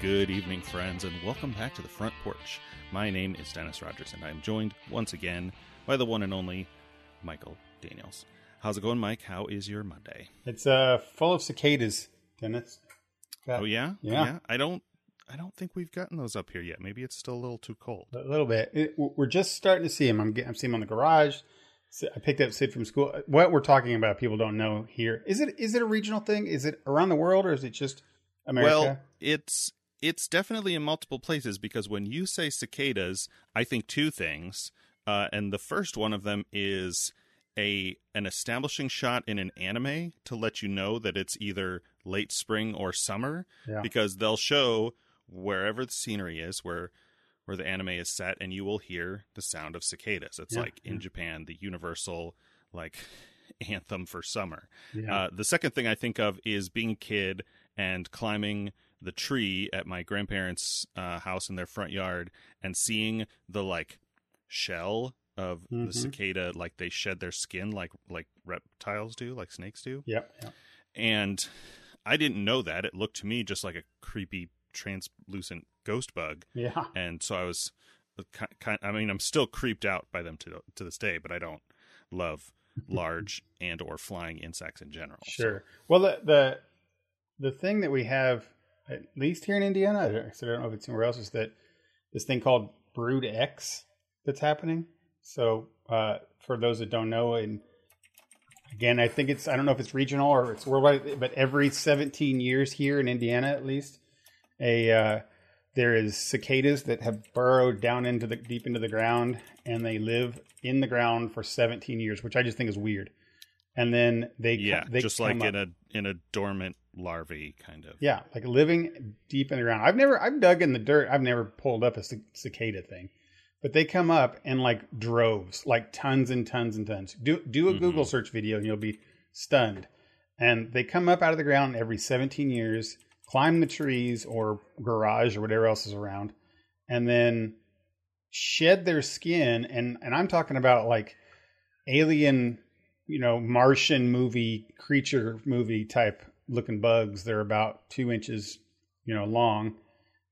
Good evening, friends, and welcome back to the front porch. My name is Dennis Rogers, and I'm joined once again by the one and only Michael Daniels. How's it going, Mike? How is your Monday? It's uh full of cicadas, Dennis. Got Oh yeah, Yeah. I don't, I don't think we've gotten those up here yet. Maybe it's still a little too cold. a little bit. It, we're just starting to see them. I'm, I'm seeing them on the garage. I picked up Sid from school. What we're talking about, people don't know here. Is it is it a regional thing? Is it around the world or is it just America? Well, it's it's definitely in multiple places because when you say cicadas, I think two things, uh, and the first one of them is a an establishing shot in an anime to let you know that it's either late spring or summer Yeah. because they'll show wherever the scenery is where where the anime is set and you will hear the sound of cicadas it's Yeah, like in japan the universal like anthem for summer yeah. uh, the second thing I think of is being a kid and climbing the tree at my grandparents' uh, house in their front yard and seeing the like shell of the Mhm. cicada, like they shed their skin like like reptiles do, like snakes do. yep. yep. And I didn't know that. It looked to me just like a creepy translucent ghost bug, Yeah. and so I was kind. I mean, I'm still creeped out by them to to this day, but I don't love large and or flying insects in general. So- Sure. Well, the the the thing that we have, at least here in Indiana, I don't, so I don't know if it's somewhere else, is that this thing called Brood X that's happening. So, uh, for those that don't know, and again, I think it's I don't know if it's regional or it's worldwide, but every 17 years here in Indiana, at least, a uh, there is cicadas that have burrowed down into the deep into the ground, and they live in the ground for 17 years, which I just think is weird. And then they yeah, they just like come in a in a dormant larvae kind of. yeah, like living deep in the ground. I've never, I've dug in the dirt. I've never pulled up a cicada thing, but they come up in like droves, like tons and tons and tons. Do do a Mhm. Google search video and you'll be stunned. And they come up out of the ground every 17 years, climb the trees or garage or whatever else is around, and then shed their skin. And and I'm talking about like alien, you know, Martian movie creature movie type looking bugs. They're about two inches, you know, long.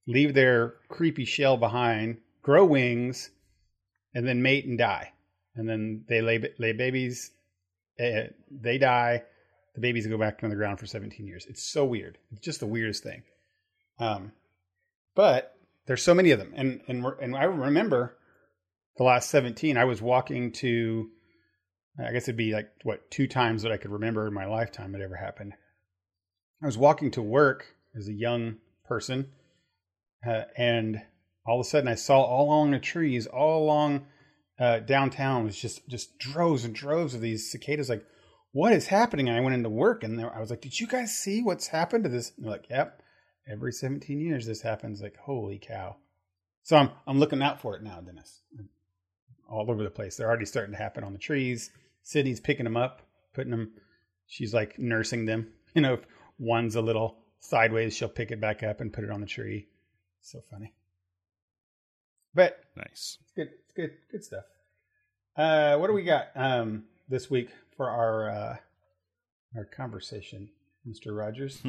Leave their creepy shell behind, grow wings, and then mate and die. And then they lay lay babies. Uh, they die. The babies go back on the ground for 17 years. It's so weird. It's just the weirdest thing. Um, but there's so many of them, and and and I remember the last 17. I was walking to I guess it'd be like what two times that I could remember in my lifetime it ever happened. I was walking to work as a young person, uh, and all of a sudden I saw all along the trees, all along uh, downtown was just just droves and droves of these cicadas. Like, what is happening? And I went into work, and there, I was like, "Did you guys see what's happened to this?" And they're like, "Yep, every 17 years this happens." Like, holy cow! So I'm I'm looking out for it now, Dennis. All over the place. They're already starting to happen on the trees. Sydney's picking them up, putting them. She's like nursing them. You know, one's a little sideways, she'll pick it back up and put it on the tree. So funny. But Nice. it's good. It's good. Good stuff. Uh, what do we got um, this week for our uh, our conversation, Mister Rogers?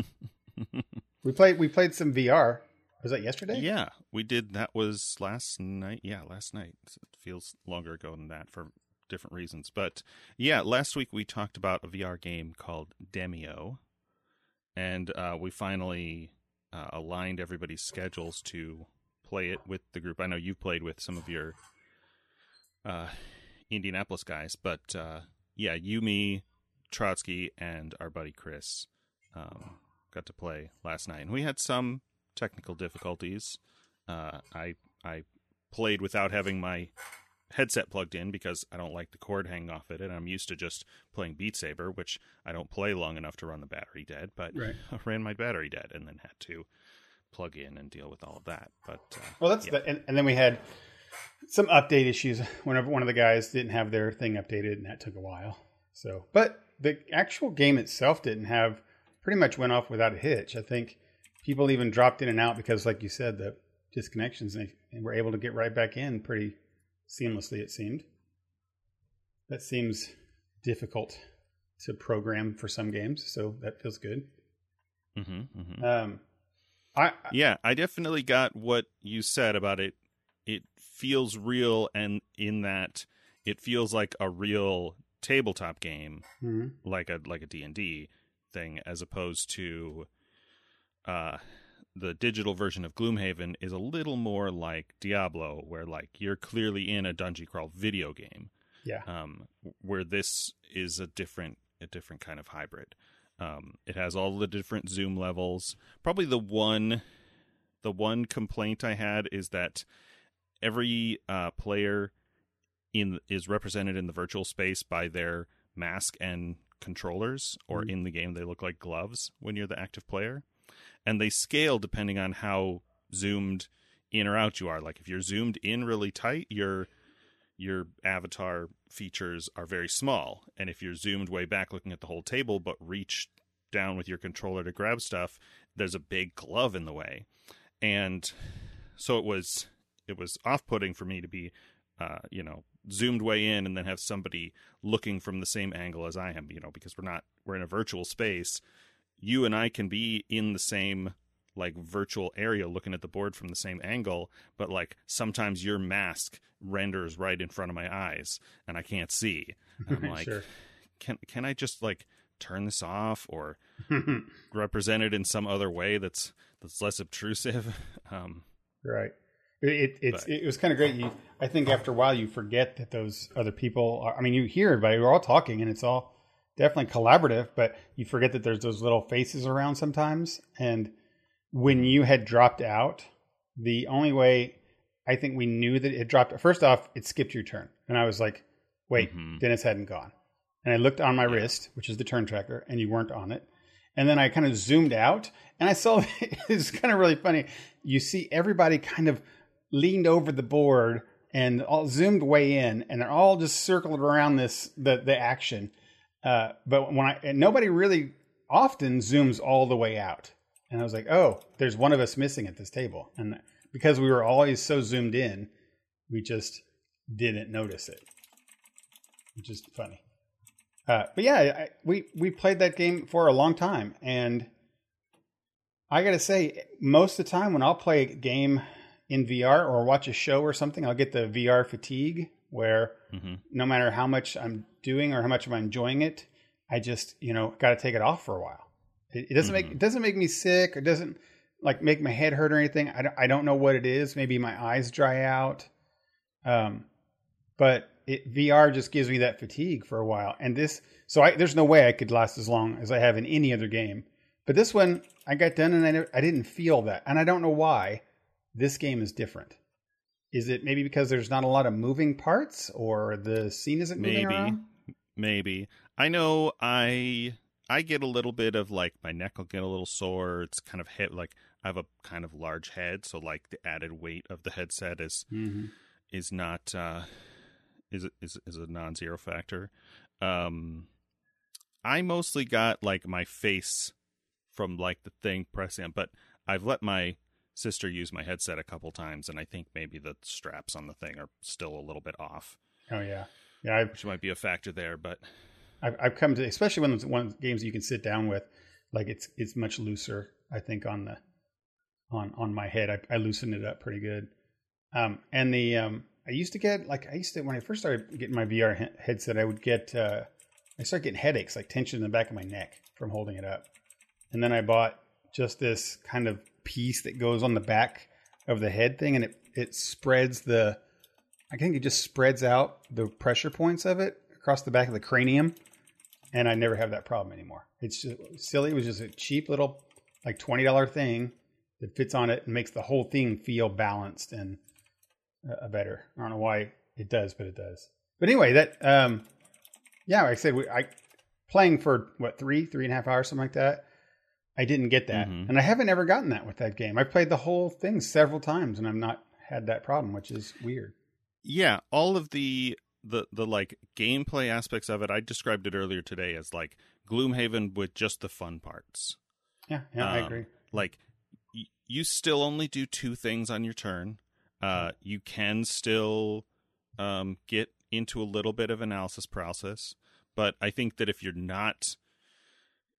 we played. We played some VR. Was that yesterday? yeah, we did. That was last night. Yeah, last night. It feels longer ago than that for different reasons. But yeah, last week we talked about a VR game called Demeo, and uh, we finally uh, aligned everybody's schedules to play it with the group. I know you've played with some of your uh, Indianapolis guys, but uh, yeah, you, me, Trotsky, and our buddy Chris um, got to play last night, and we had some technical difficulties. Uh, I I played without having my headset plugged in because I don't like the cord hanging off it, and I'm used to just playing Beat Saber, which I don't play long enough to run the battery dead. But Right. I ran my battery dead, and then had to plug in and deal with all of that. But uh, Well, that's yeah. the, and, and then we had some update issues. Whenever one of the guys didn't have their thing updated, and that took a while. So, but the actual game itself didn't have. Pretty much went off without a hitch. I think people even dropped in and out because, like you said, the disconnections and, and were able to get right back in pretty seamlessly. It seemed. That seems difficult to program for some games, so that feels good. hmm hmm Um, I Yeah, I definitely got what you said about it. It feels real, and in that it feels like a real tabletop game, Mhm. like a like a D and D thing, as opposed to uh, the digital version of Gloomhaven is a little more like Diablo, where like you're clearly in a dungeon crawl video game. yeah. um, where this is a different a different kind of hybrid. Um, it has all the different zoom levels. Probably the one the one complaint I had is that every uh, player in is represented in the virtual space by their mask and controllers, or Mhm. in the game they look like gloves when you're the active player, and they scale depending on how zoomed in or out you are. Like if you're zoomed in really tight, your your avatar features are very small, and if you're zoomed way back looking at the whole table but reach down with your controller to grab stuff, there's a big glove in the way, and so it was it was off putting for me to be, uh, you know, zoomed way in and then have somebody looking from the same angle as I am, you know, because we're not we're in a virtual space. You and I can be in the same like virtual area looking at the board from the same angle, but like sometimes your mask renders right in front of my eyes and I can't see. And I'm like, sure. can can I just like turn this off or represent it in some other way that's that's less obtrusive? Um, Right. It, it it's But- it was kind of great. You, I think after a while you forget that those other people. Are, I mean, you hear everybody. We're all talking, and it's all definitely collaborative. But you forget that there's those little faces around sometimes. And when you had dropped out, the only way I think we knew that it dropped. First off, it skipped your turn, and I was like, "Wait, Mhm. Dennis hadn't gone." And I looked on my Yeah. wrist, which is the turn tracker, and you weren't on it. And then I kind of zoomed out, and I saw it's kind of really funny. You see everybody kind of leaned over the board and all zoomed way in, and they're all just circled around this the the action. Uh, but when I nobody really often zooms all the way out, and I was like, oh, there's one of us missing at this table, and because we were always so zoomed in, we just didn't notice it, which is funny. Uh, but yeah, I, we we played that game for a long time, and I got to say, most of the time when I'll play a game in VR or watch a show or something, I'll get the VR fatigue where mhm. no matter how much I'm doing or how much I'm enjoying it, I just you know got to take it off for a while. It, it doesn't make Mhm. it doesn't make me sick It doesn't like make my head hurt or anything. I don't, I don't know what it is. Maybe my eyes dry out. Um, but it, VR just gives me that fatigue for a while. And this, so I, there's no way I could last as long as I have in any other game. But this one, I got done and I, I didn't feel that. And I don't know why this game is different. Is it maybe because there's not a lot of moving parts or the scene isn't moving maybe around? maybe i know i i get a little bit of like my neck will get a little sore it's kind of hit like i have a kind of large head so like the added weight of the headset is Mm-hmm. is not uh is is is a non-zero factor um i mostly got like my face from like the thing pressing but i've let my sister used my headset a couple times and i think maybe the straps on the thing are still a little bit off Oh yeah, yeah. I've, which might be a factor there but I've I've come to especially when one games you can sit down with, like it's it's much looser. I think on the on on my head, I, I loosened it up pretty good. Um, and the um, I used to get like I used to when I first started getting my VR he- headset, I would get uh, I started getting headaches, like tension in the back of my neck from holding it up. And then I bought just this kind of piece that goes on the back of the head thing, and it it spreads the I think it just spreads out the pressure points of it across the back of the cranium, and I never have that problem anymore. It's just silly. It was just a cheap little like twenty dollar thing that fits on it and makes the whole thing feel balanced and uh, better. I don't know why it does, but it does. But anyway, that um, yeah, like I said, we, I playing for what three, three and a half hours, something like that. I didn't get that, Mhm. and I haven't ever gotten that with that game. I've played the whole thing several times, and I've not had that problem, which is weird. yeah all of the the the like gameplay aspects of it i described it earlier today as like gloomhaven with just the fun parts Yeah, yeah, I Um, agree. like y- you still only do two things on your turn uh you can still um get into a little bit of analysis process but i think that if you're not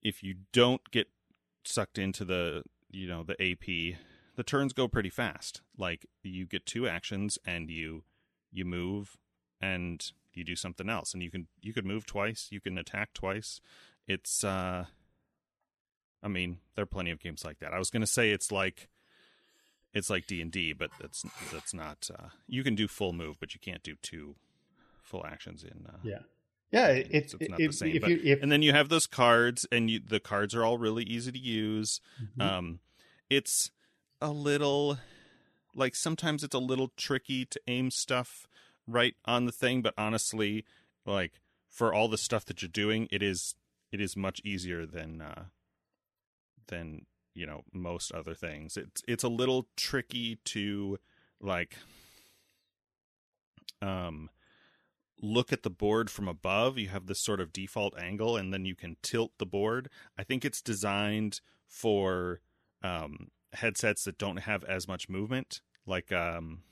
if you don't get sucked into the you know the AP, the turns go pretty fast. Like you get two actions and you you move and you do something else, and you can you could move twice, you can attack twice. It's uh, I mean, there are plenty of games like that. I was gonna say it's like it's like D and D, but that's that's not. Uh, you can do full move, but you can't do two full actions in. Uh, yeah, yeah, it's, it's not if, the same. If but- you, if, and then you have those cards, and you, the cards are all really easy to use. Mhm. Um, it's a little like sometimes it's a little tricky to aim stuff right on the thing, but honestly, like for all the stuff that you're doing, it is it is much easier than uh, than you know most other things. It's it's a little tricky to like um look at the board from above. You have this sort of default angle, and then you can tilt the board. I think it's designed for um, headsets that don't have as much movement, like um,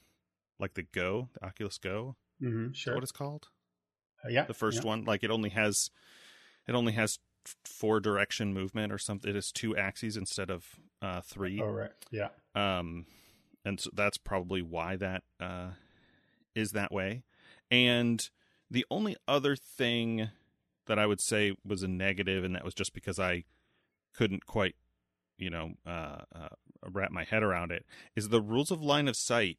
like the Go, the Oculus Go. Mhm, Is sure, that what it's called? Uh, yeah, The first yeah. one, like it only has it only has four direction movement or something. It has two axes instead of uh, three. Oh right, yeah, um and so that's probably why that uh is that way and the only other thing that i would say was a negative and that was just because i couldn't quite you know uh, uh wrap my head around it is the rules of line of sight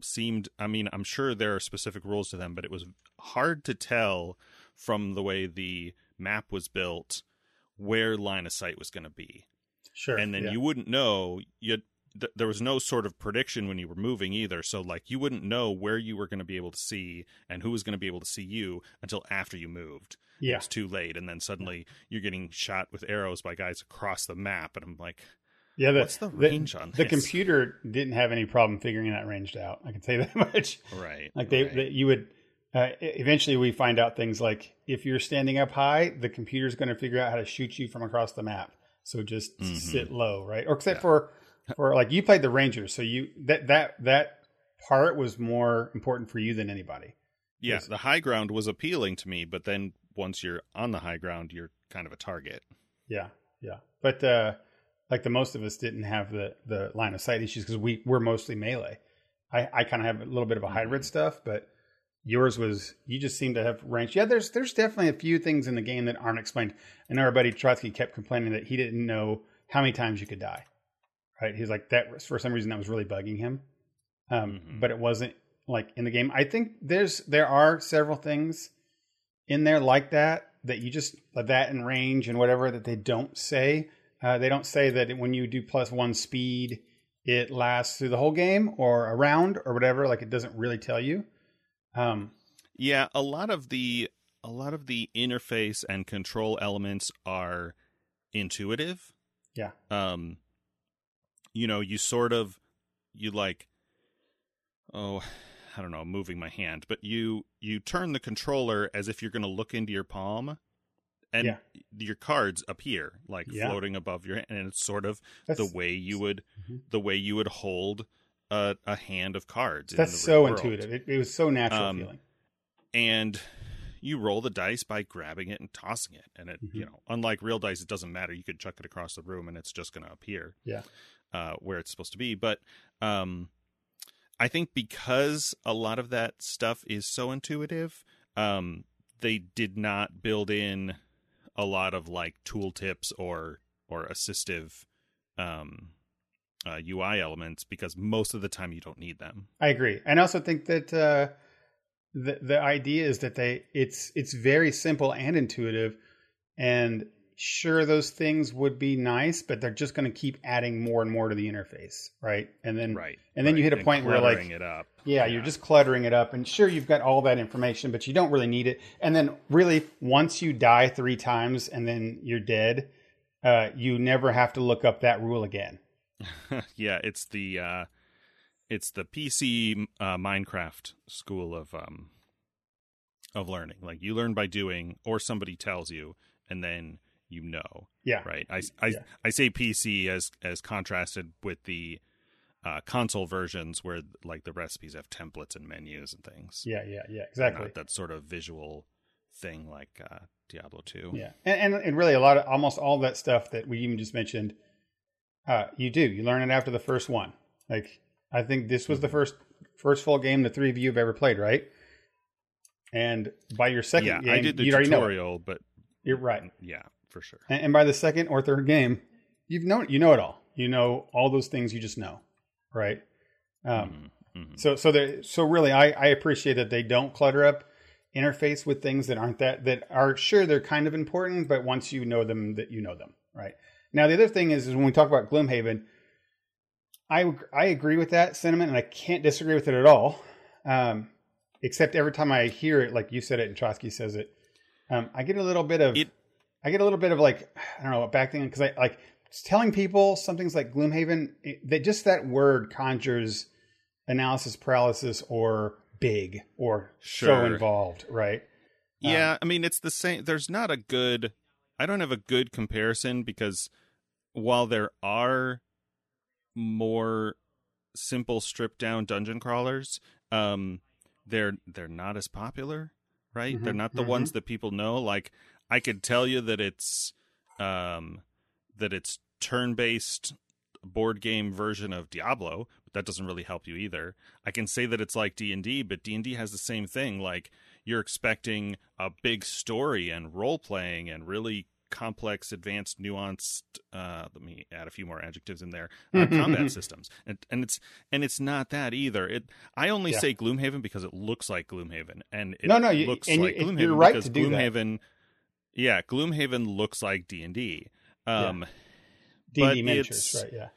seemed i mean i'm sure there are specific rules to them but it was hard to tell from the way the map was built where line of sight was going to be sure. and then yeah. you wouldn't know you th- there was no sort of prediction when you were moving either so like you wouldn't know where you were going to be able to see and who was going to be able to see you until after you moved yeah, it's too late and then suddenly you're getting shot with arrows by guys across the map and i'm like yeah. The, what's the range on the this? computer didn't have any problem figuring that ranged out. I can say that much. right Like they, right. they you would. Uh, eventually, we find out things like if you're standing up high, the computer's going to figure out how to shoot you from across the map. So just Mhm. sit low, right? Or except Yeah. for for like you played the Rangers, so you that that that part was more important for you than anybody. yeah yes. the high ground was appealing to me but then once you're on the high ground you're kind of a target Yeah, yeah. But uh like the most of us didn't have the the line of sight issues because we we're mostly melee. I I kind of have a little bit of a hybrid Mhm. stuff, but yours was you just seem to have range. Yeah, there's there's definitely a few things in the game that aren't explained. And our buddy Trotsky kept complaining that he didn't know how many times you could die. Right? He's like that for some reason that was really bugging him. Um, Mhm. but it wasn't like in the game. I think there's there are several things in there like that that you just that in range and whatever that they don't say. Uh, they don't say that when you do plus one speed, it lasts through the whole game or a round or whatever. Like it doesn't really tell you. Um, Yeah, a lot of the a lot of the interface and control elements are intuitive. Yeah. Um you know, you sort of you like oh, I don't know, moving my hand, but you you turn the controller as if you're going to look into your palm and Yeah. your cards appear like Yeah. floating above your hand and it's sort of that's the way you would Mhm. the way you would hold a, a hand of cards in that's so world intuitive. It, it was so natural Um, feeling. and you roll the dice by grabbing it and tossing it and it you Mhm. know unlike real dice it doesn't matter you could chuck it across the room and it's just going to appear Yeah. Uh, where it's supposed to be. But um i think because a lot of that stuff is so intuitive um they did not build in a lot of like tooltips or or assistive um uh, ui elements because most of the time you don't need them. I agree, and I also think that uh, the the idea is that they it's it's very simple and intuitive, and sure those things would be nice, but they're just going to keep adding more and more to the interface, right? And then right and then you hit a point where, like, up yeah, you're just cluttering it up, and sure you've got all that information, but you don't really need it. And then really, once you die three times and then you're dead, uh, you never have to look up that rule again. yeah, it's the uh it's the PC uh, Minecraft school of um of learning. Like you learn by doing or somebody tells you and then you know, Yeah, right? I I, Yeah. I say PC as as contrasted with the uh, console versions where like the recipes have templates and menus and things. yeah, yeah, yeah, exactly. that sort of visual thing like uh, Diablo 2. Yeah, and, and and really a lot of almost all that stuff that we even just mentioned Uh, you do. You learn it after the first one. Like I think this was the first first full game the three of you have ever played, right? And by your second yeah, game, I did the you already know it. tutorial, but You're right. yeah, for sure. And, and by the second or third game, you've known you know it all. You know all those things you just know, right? Um, Mhm, mhm. So so they so really I, I appreciate that they don't clutter up interface with things that aren't that that are sure they're kind of important, but once you know them that you know them, right? Now the other thing is is when we talk about Gloomhaven, I I agree with that sentiment and I can't disagree with it at all. Um, except every time I hear it, like you said it and Trotsky says it, um, I get a little bit of It- I get a little bit of like I don't know what back thing because I like telling people something's like Gloomhaven it, that just that word conjures analysis paralysis or big or so involved, right? Yeah, I mean it's the same. There's not a good. I don't have a good comparison because while there are more simple stripped down dungeon crawlers, um, they're they're not as popular, right? Mhm, They're not the mhm. ones that people know. Like I could tell you that it's um that it's turn based board game version of Diablo, but that doesn't really help you either. I can say that it's like D&D, but D&D has the same thing like you're expecting a big story and role playing and really complex advanced nuanced uh let me add a few more adjectives in there uh, combat systems and and it's and it's not that either it i only Yeah. say gloomhaven because it looks like gloomhaven and it No, no, you- looks you- like it- gloomhaven you're right because to do that. Yeah gloomhaven looks like d&d um D but D miniatures, it's- right? Yeah.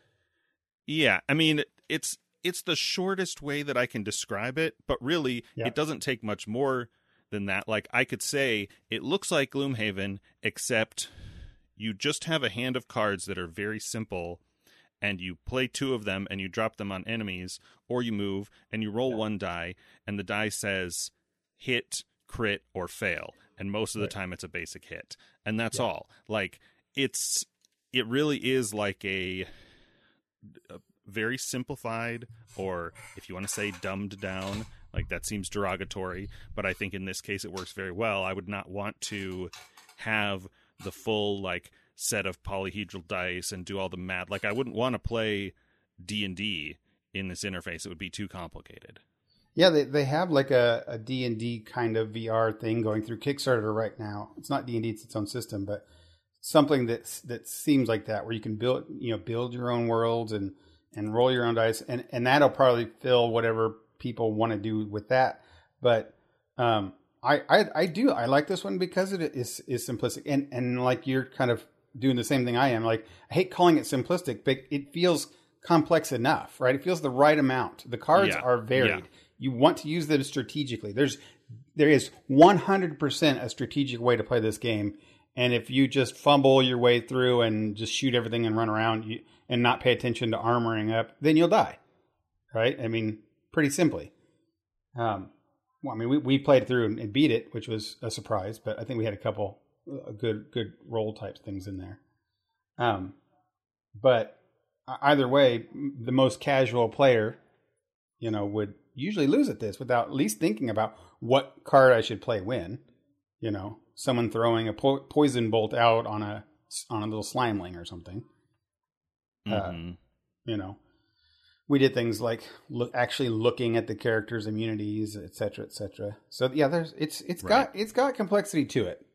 yeah, I mean it's it's the shortest way that I can describe it, but really Yeah. it doesn't take much more than that. Like I could say it looks like Gloomhaven except you just have a hand of cards that are very simple and you play two of them and you drop them on enemies or you move and you roll Yeah. one die and the die says hit, crit or fail and most of the Right. time it's a basic hit. And that's Yeah. all. Like it's it really is like a a very simplified or if you want to say dumbed down like that seems derogatory but i think in this case it works very well i would not want to have the full like set of polyhedral dice and do all the math like i wouldn't want to play d&d in this interface it would be too complicated Yeah, they they have like a, a D&D kind of VR thing going through Kickstarter right now. It's not D&D, it's its own system, but something that's that seems like that where you can build, you know, build your own worlds and and roll your own dice and and that'll probably fill whatever people want to do with that. But um I, I I do I like this one because it is is simplistic and and like you're kind of doing the same thing I am. Like I hate calling it simplistic, but it feels complex enough, right? It feels the right amount. The cards Yeah. are varied. Yeah. You want to use them strategically. There's there is 100% a strategic way to play this game. And if you just fumble your way through and just shoot everything and run around you, and not pay attention to armoring up, then you'll die. Right? I mean, pretty simply. Um, well, I mean, we, we played through and, beat it, which was a surprise, but I think we had a couple uh, good good roll type things in there. Um, but e- either way, the most casual player, you know, would usually lose at this without at least thinking about what card I should play when. You know, someone throwing a po- poison bolt out on a on a little slimeling or something. Uh, Mhm. You know, we did things like look actually looking at the characters' immunities, et cetera, et cetera. So yeah, there's it's it's got it's got complexity to it,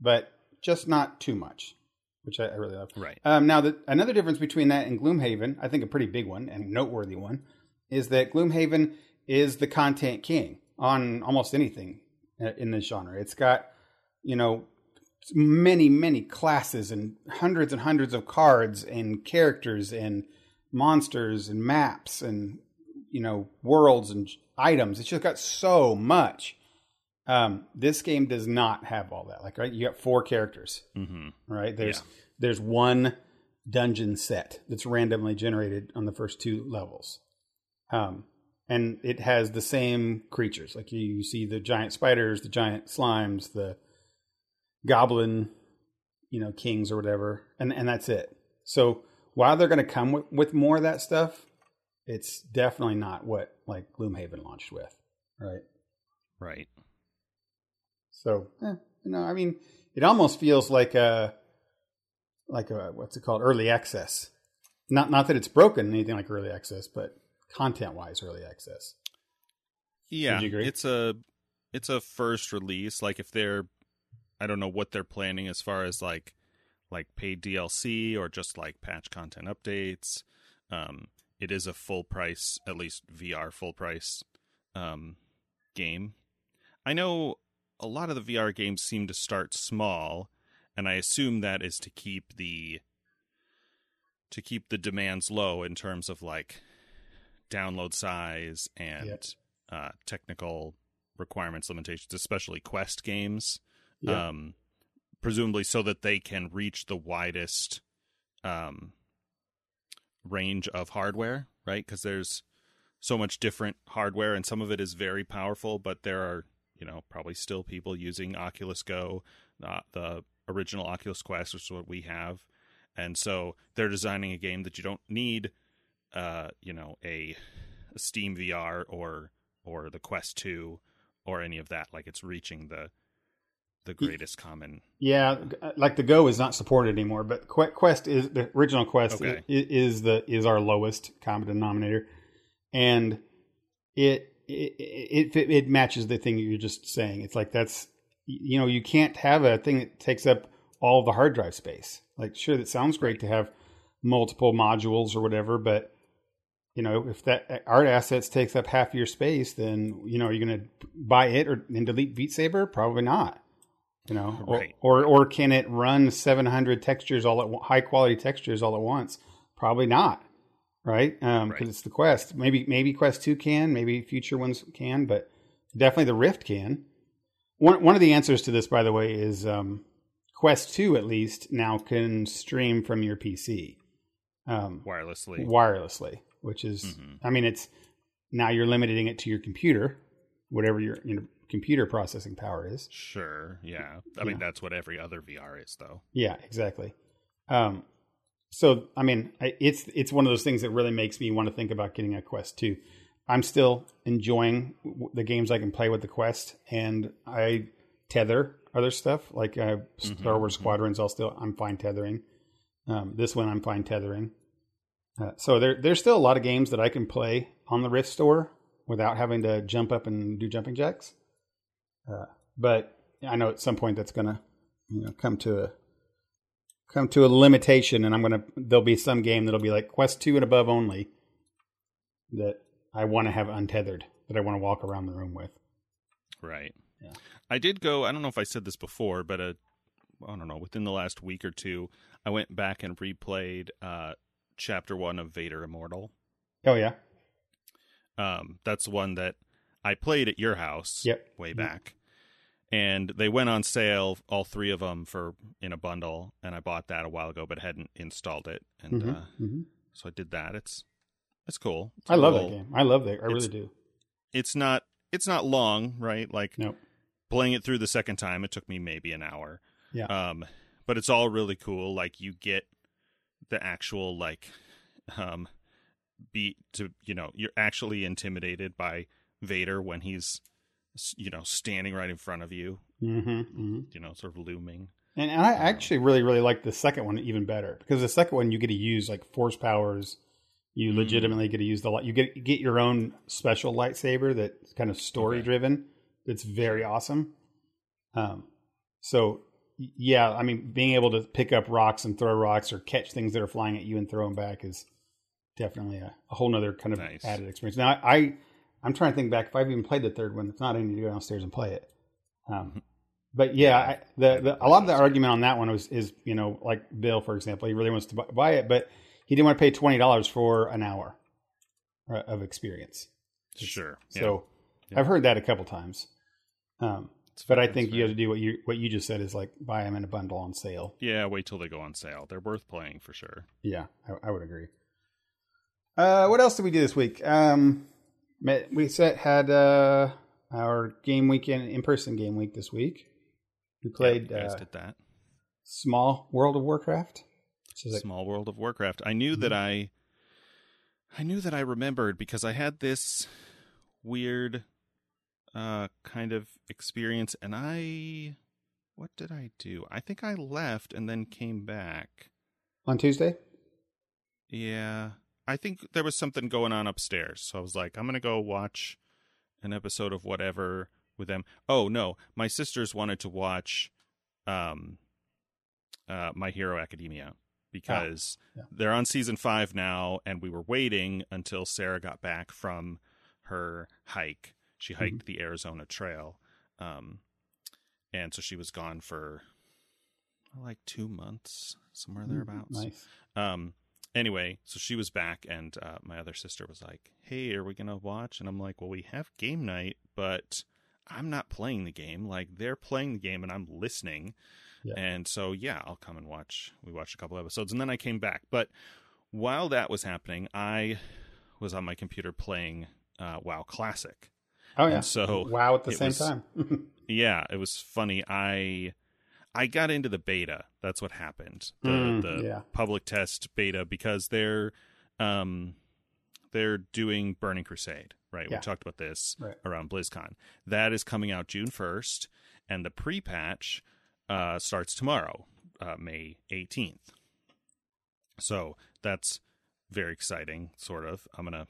but just not too much, which I, I really love. right Um, now, the, another difference between that and Gloomhaven, I think a pretty big one and noteworthy one, is that Gloomhaven is the content king on almost anything in this genre. It's got, you know, many, many classes and hundreds and hundreds of cards and characters and monsters and maps and, you know, worlds and items. It's just got so much. Um, this game does not have all that. Like, right, you got four characters mm-hmm. right? There's Yeah. there's one dungeon set that's randomly generated on the first two levels, um, and it has the same creatures. Like you, you see the giant spiders, the giant slimes, the goblin, you know, kings or whatever, and and that's it. So while they're going to come with, with more of that stuff, it's definitely not what like Gloomhaven launched with, right? right So, eh, you know, I mean, it almost feels like a like a what's it called, early access. Not not that it's broken anything like early access, but content wise, early access. Yeah, you agree? it's a it's a first release. Like if they're, I don't know what they're planning as far as like like paid DLC or just like patch content updates. Um, it is a full price, at least VR full price um, game. I know a lot of the VR games seem to start small, and I assume that is to keep the to keep the demands low in terms of like download size and Yep. uh, technical requirements limitations, especially Quest games. Um, presumably so that they can reach the widest um, range of hardware, right? Because there's so much different hardware, and some of it is very powerful, but there are, you know, probably still people using Oculus Go, uh, the original Oculus Quest, which is what we have, and so they're designing a game that you don't need, uh, you know, a, a Steam VR or or the Quest Two or any of that. Like it's reaching the the greatest common. Yeah, like the Go is not supported anymore, but Quest is the original Quest Okay. i- is the is our lowest common denominator, and it it, it it matches the thing you're just saying. It's like that's you know you can't have a thing that takes up all the hard drive space. Like sure, that sounds great to have multiple modules or whatever, but you know if that art assets takes up half your space, then you know are you're going to buy it or and delete Beat Saber? Probably not. You know, or, Right. or or can it run 700 textures all at high quality textures all at once? Probably not. Right? Um because Right. it's the Quest. Maybe maybe Quest 2 can, maybe future ones can, but definitely the Rift can. One one of the answers to this by the way is um Quest 2 at least now can stream from your PC. Um wirelessly. wirelessly, which is, Mhm. I mean, it's now you're limiting it to your computer, whatever your you know, computer processing power is. Sure, yeah. I mean, that's what every other VR is, though. Yeah, exactly. Um, so I mean, I, it's it's one of those things that really makes me want to think about getting a Quest 2. I'm still enjoying w- the games I can play with the Quest, and I tether other stuff like uh, Star Mhm, Wars mhm. Squadrons. I'll still I'm fine tethering. Um, this one I'm fine tethering. Uh, so there there's still a lot of games that I can play on the Rift store without having to jump up and do jumping jacks. Uh, but I know at some point that's gonna you know come to a come to a limitation, and I'm gonna there'll be some game that'll be like Quest two and above only that I want to have untethered that I want to walk around the room with. Right. Yeah. I did go. I don't know if I said this before, but uh, I don't know. Within the last week or two, I went back and replayed uh, Chapter One of Vader Immortal. Oh yeah, Um, that's one that I played at your house. Yep. Way Yep. back. And they went on sale, all three of them, for in a bundle, and I bought that a while ago, but hadn't installed it, and Mhm, uh, mhm. so I did that. It's it's cool. It's I love little- that game. I love that. I really do. It's not it's not long, right? Like Nope. playing it through the second time, it took me maybe an hour. Yeah. Um, but it's all really cool. Like you get the actual like, um, beat to you know you're actually intimidated by Vader when he's you know standing right in front of you, hmm hmm you know, sort of looming. And, and I actually really, really like the second one even better because the second one you get to use like force powers. You Mm. legitimately get to use the light. You get get your own special lightsaber that's kind of story driven. It's very awesome. Um, so yeah, I mean, being able to pick up rocks and throw rocks or catch things that are flying at you and throw them back is definitely a, a whole nother kind of Nice. added experience. Now I, I I'm trying to think back if I've even played the third one. If not, I need to go downstairs and play it. Um, but yeah, I, the, the a lot of the argument on that one was is you know like Bill for example, he really wants to buy it, but he didn't want to pay twenty dollars for an hour uh, of experience. Sure. So Yeah. I've heard that a couple times. Um, but I fair, think it's you have to do what you what you just said is like buy them in a bundle on sale. Yeah, wait till they go on sale. They're worth playing for sure. Yeah, I, I would agree. Uh, what else did we do this week? Um, we set, had uh, our game weekend in person game week this week. We played Yeah, uh, did that. small World of Warcraft. Like, Small World of Warcraft. I knew that I I knew that I remembered because I had this weird uh kind of experience and I what did I do? I think I left and then came back. on Tuesday. Yeah. I think there was something going on upstairs. So I was like, I'm going to go watch an episode of whatever with them. Oh, no. My sisters wanted to watch um uh My Hero Academia because yeah. they're on season 5 now and we were waiting until Sarah got back from her hike. She hiked the Arizona Trail. Um and so she was gone for like 2 months, somewhere thereabouts. Nice. Um. Anyway, so she was back, and uh, my other sister was like, "Hey, are we gonna watch?" And I'm like, "Well, we have game night, but I'm not playing the game. Like they're playing the game, and I'm listening. Yeah. And so, yeah, I'll come and watch. We watched a couple episodes, and then I came back. But while that was happening, I was on my computer playing uh, WoW Classic. Oh yeah. And so wow, at the same was- time. Yeah, it was funny. I I got into the beta. That's what happened. The Mm, the yeah. public test beta because they're um they're doing Burning Crusade, right? Yeah. We talked about this Right. around BlizzCon. That is coming out June 1st and the pre-patch uh starts tomorrow, uh May 18th. So, that's very exciting sort of. I'm going to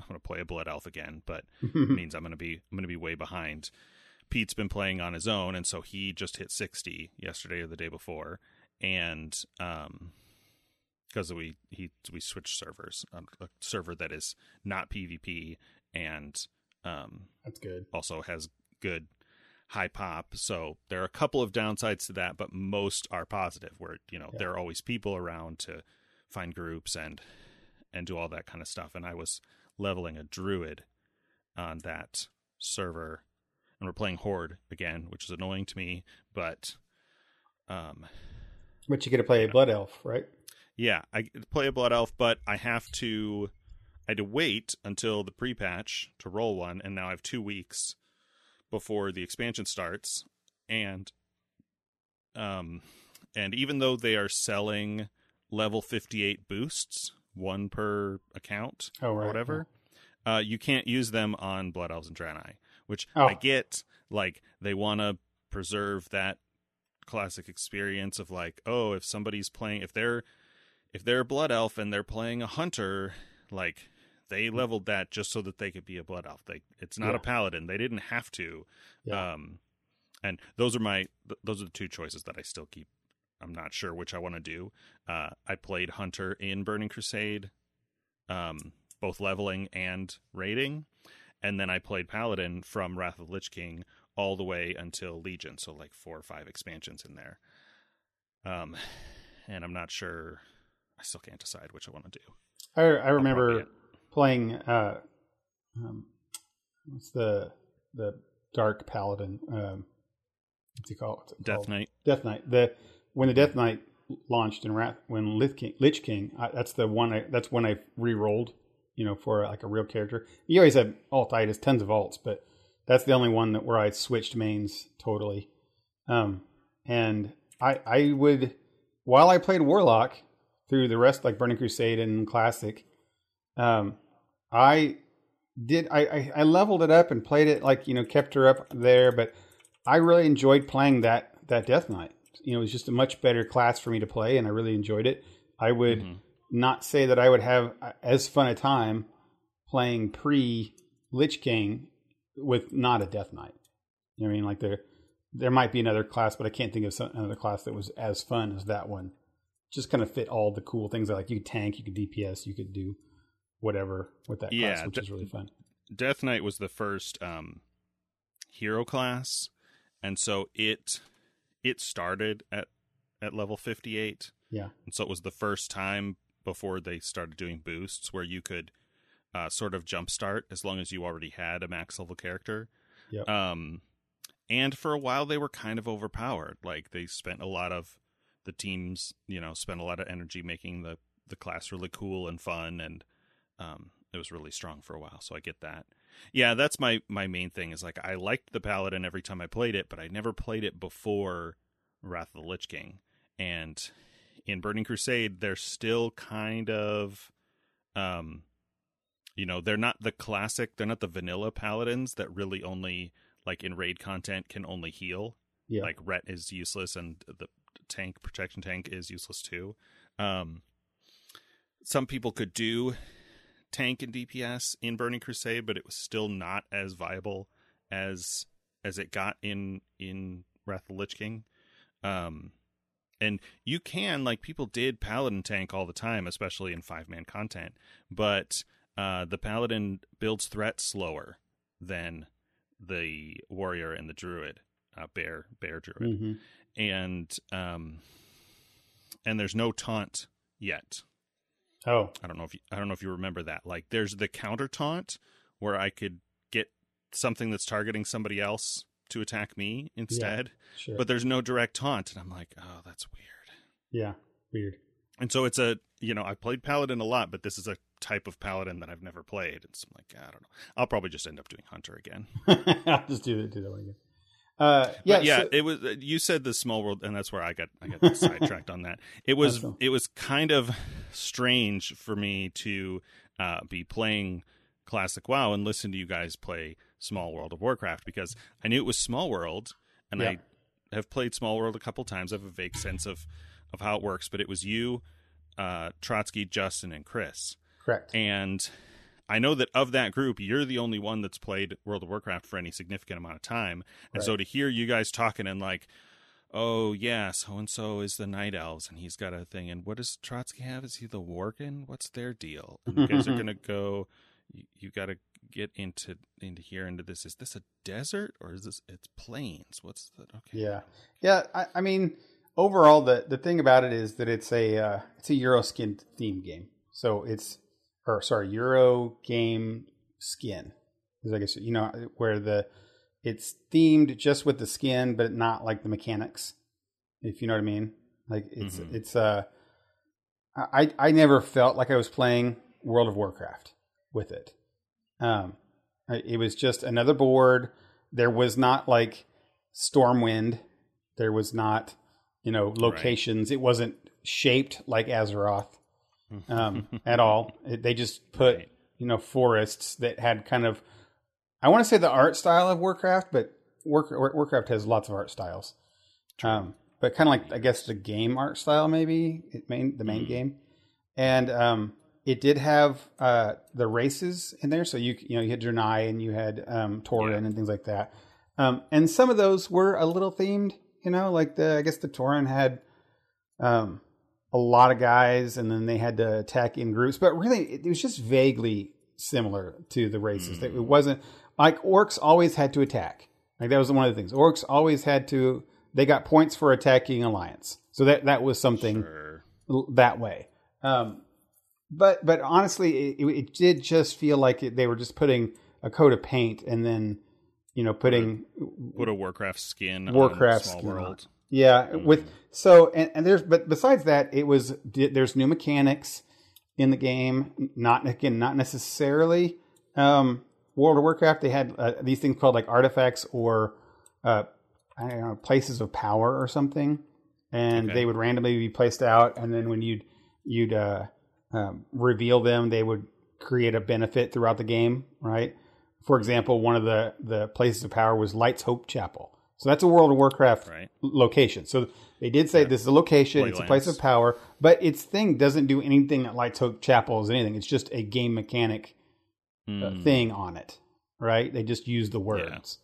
I'm going to play a Blood Elf again, but means I'm going to be I'm going to be way behind. Pete's been playing on his own, and so he just hit 60 yesterday or the day before, and um, because we he we switched servers, um, a server that is not PvP and um That's good. also has good high pop. So there are a couple of downsides to that, but most are positive. Where you know Yeah. there are always people around to find groups and and do all that kind of stuff. And I was leveling a druid on that server, and we're playing horde again, which is annoying to me. But um, But you get to play a blood elf, right? yeah, I get to play a blood elf, but I have to I had to wait until the pre-patch to roll one, and now I have two weeks before the expansion starts, and um, and even though they are selling level fifty-eight boosts, one per account Oh or right. whatever, uh, you can't use them on Blood Elves and Draenei, which Oh. I get. Like they want to preserve that classic experience of like, oh, if somebody's playing, if they're if they're a Blood Elf and they're playing a Hunter, like they leveled that just so that they could be a Blood Elf. They it's not Yeah. a Paladin. They didn't have to. Yeah. Um, and those are my th- those are the two choices that I still keep. I'm not sure which I want to do. Uh, I played Hunter in Burning Crusade, um, both leveling and raiding, and then I played Paladin from Wrath of Lich King all the way until Legion, so like four or five expansions in there. Um, and I'm not sure. I still can't decide which I want to do. I I remember playing uh um what's the the dark paladin um what's he called? What's it Death called? Knight. Death Knight. The when the Death Knight launched in Wrath when Lich King, Lich King I, that's the one I that's when I re-rolled, you know, for like a real character. You always have alt altitis, tons of alts, but that's the only one that where I switched mains totally. Um, and I I would while I played Warlock through the rest like Burning Crusade and Classic, um, I did I, I I leveled it up and played it like you know kept her up there, but I really enjoyed playing that that Death Knight. You know, it was just a much better class for me to play, and I really enjoyed it. I would Mhm. not say that I would have as fun a time playing pre Lich King with not a Death Knight. You know what I mean? Like there, there might be another class, but I can't think of some, another class that was as fun as that one. Just kind of fit all the cool things. Like you could tank, you could DPS, you could do whatever with that Yeah, class, which de- is really fun. Death Knight was the first um, hero class, and so it it started at at level fifty eight. Yeah. and so it was the first time before they started doing boosts where you could uh, sort of jumpstart as long as you already had a max level character. Yep. Um, and for a while they were kind of overpowered. Like they spent a lot of the teams, you know, spent a lot of energy making the the class really cool and fun, and um, it was really strong for a while. So I get that. Yeah, that's my my main thing. Is like I liked the paladin every time I played it, but I never played it before Wrath of the Lich King. And in Burning Crusade, they're still kind of, um, you know, they're not the classic. They're not the vanilla paladins that really only like in raid content can only heal. Yeah. Like Ret is useless, and the tank protection tank is useless too. Um, some people could do tank and DPS in Burning Crusade, but it was still not as viable as as it got in in Wrath of the Lich King. Um, and you can like people did paladin tank all the time, especially in five man content, but uh, the paladin builds threat slower than the warrior and the druid, uh, bear bear druid, Mm-hmm. and um, and there's no taunt yet. Oh, I don't know if you, I don't know if you remember that. Like there's the counter taunt where I could get something that's targeting somebody else to attack me instead, sure. but there's no direct taunt, and I'm like, oh, that's weird. yeah, weird. And so it's a you know I played paladin a lot, but this is a type of paladin that I've never played. It's like I don't know. I'll probably just end up doing hunter again. I'll just do that. Do that one again. Uh, yeah, But yeah. so- it was. You said the small world, and that's where I got I got sidetracked on that. It was it was kind of strange for me to uh, be playing classic WoW and listen to you guys play Small World of Warcraft because I knew it was Small World, and Yeah. I have played Small World a couple times. I have a vague sense of of how it works, but it was you, uh, Trotsky, Justin, and Chris. correct. And I know that of that group, you're the only one that's played World of Warcraft for any significant amount of time. And so to hear you guys talking and like, oh yeah, so and so is the Night Elves, and he's got a thing. And what does Trotsky have? Is he the Worgen? What's their deal? And you guys are gonna go. You, you got to get into into here into this. Is this a desert or is this? It's plains. What's the? Okay. Yeah, yeah. I, I mean, overall, the the thing about it is that it's a uh, it's a Euro skin theme game. So it's or sorry, Euro game skin is I guess you know where the it's themed just with the skin, but not like the mechanics. If you know what I mean, like it's Mhm. it's uh, I I never felt like I was playing World of Warcraft with it. Um, it was just another board. There was not like Stormwind. There was not, you know, locations. It wasn't shaped like Azeroth um, at all. It, they just put, Right. you know, forests that had kind of, I want to say the art style of Warcraft, but War, Warcraft has lots of art styles. Um, but kind of like, I guess, the game art style, maybe it main, the main Mhm. game. And um, it did have uh, the races in there. So you, you know, you had Draenei and you had um, Tauren Yeah. and things like that. Um, and some of those were a little themed, you know, like the, I guess the Tauren had um, a lot of guys and then they had to attack in groups, but really it, was just vaguely similar to the races. That It wasn't like orcs always had to attack. Like that was one of the things. Orcs always had to, they got points for attacking alliance. So that, that was something Sure. that way. Um, but but honestly, it, it did just feel like it, they were just putting a coat of paint and then you know putting Put a Warcraft skin. Warcraft skin. World. yeah with so and, and there's but besides that it was there's new mechanics in the game not again not necessarily um, World of Warcraft they had uh, these things called like artifacts or uh, I don't know places of power or something and Okay. they would randomly be placed out and then when you'd you'd uh, um, reveal them they would create a benefit throughout the game right for example one of the the places of power was Lights Hope Chapel so that's a World of Warcraft Right. location. So they did say this is a location, it's a place of power, but its thing doesn't do anything that Lights Hope Chapel is anything. It's just a game mechanic uh, Hmm. thing on it, right? They just use the words.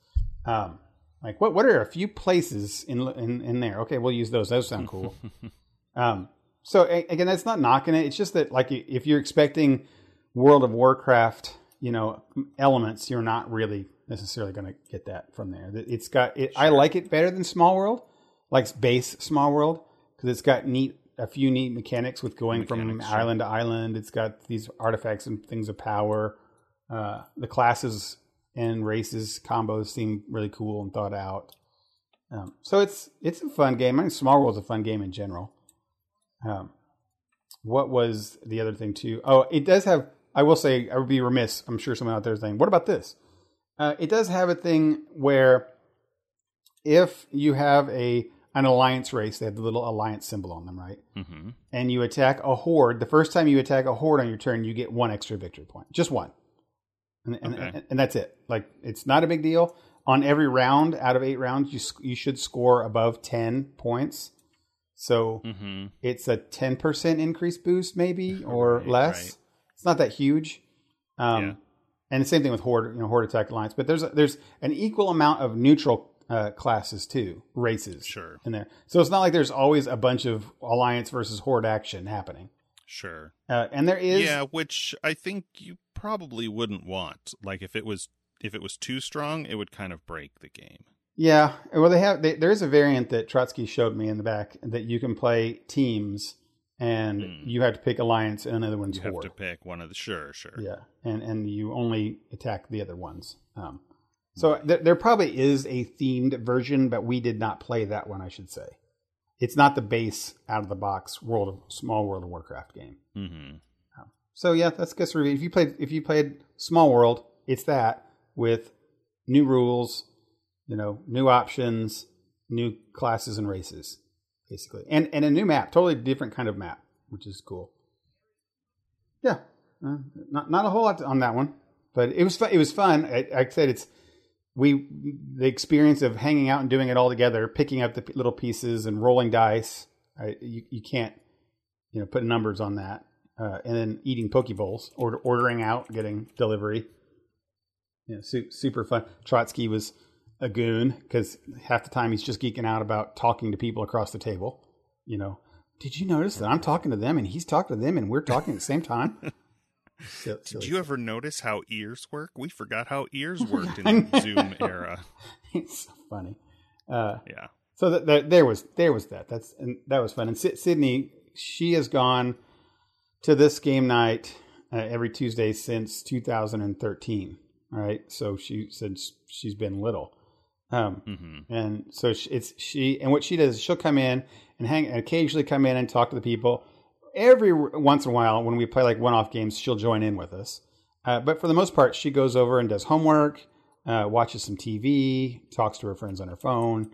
Um, like what? What are a few places in in in there? Okay, we'll use those. Those sound cool. um, so again, that's not knocking it. It's just that like if you're expecting World of Warcraft, you know, elements, you're not really necessarily going to get that from there. It's got. It, I like it better than Small World, like base Small World, because it's got neat a few neat mechanics with going from Mechanics, sure. island to island. It's got these artifacts and things of power. Uh, the classes and races combos seem really cool and thought out. Um, so it's it's a fun game. I mean, Small World's a fun game in general. Um, what was the other thing too? Oh, it does have. I will say, I would be remiss. I'm sure someone out there is saying, "What about this?" Uh, it does have a thing where if you have a an alliance race, they have the little alliance symbol on them, right? Mhm. And you attack a horde. The first time you attack a horde on your turn, you get one extra victory point, just one, and and, Okay. and, and that's it. Like it's not a big deal. On every round out of eight rounds, you you should score above ten points. So Mm-hmm. it's a 10% increase boost maybe or Right, less. right. It's not that huge. Um, Yeah. And the same thing with Horde, you know, Horde Attack Alliance. But there's there's an equal amount of neutral uh, classes too, races Sure. in there. So it's not like there's always a bunch of Alliance versus Horde action happening. Sure. Uh, and there is yeah, which I think you probably wouldn't want. Like if it was if it was too strong, it would kind of break the game. Yeah, well, they have. They, there is a variant that Trotsky showed me in the back that you can play teams, and Hmm. you have to pick alliance, and another one's You have horde. to pick one of the sure, sure. Yeah, and and you only attack the other ones. Um, so there, there probably is a themed version, but we did not play that one. I should say, it's not the base out of the box World of Small World of Warcraft game. Mm-hmm. So yeah, that's guess review. If you played if you played Small World, it's that with new rules, you know, new options, new classes and races, basically, and and a new map, totally different kind of map, which is cool. Yeah, uh, not not a whole lot on that one, but it was fun. It was fun. I, I said it's we the experience of hanging out and doing it all together, picking up the little pieces and rolling dice. You you can't you know put numbers on that uh, and then eating poke bowls or ordering out getting delivery. You know, su- super fun. Trotsky was a goon because half the time he's just geeking out about talking to people across the table you know. Did you notice that i'm talking to them and he's talking to them and we're talking at the same time So- Did you ever notice how ears work? We forgot how ears worked in the Zoom era. it's so funny uh, Yeah. So th- th- there was there was that. That's and that was fun. And Sy- Sydney, she has gone to this game night uh, every Tuesday since 2013. All right, so she said s- she's been little, um, Mm-hmm. and so she, it's she. And what she does, is she'll come in and hang, and occasionally come in and talk to the people. Every once in a while, when we play like one-off games, she'll join in with us. Uh, but for the most part, she goes over and does homework, uh, watches some TV, talks to her friends on her phone.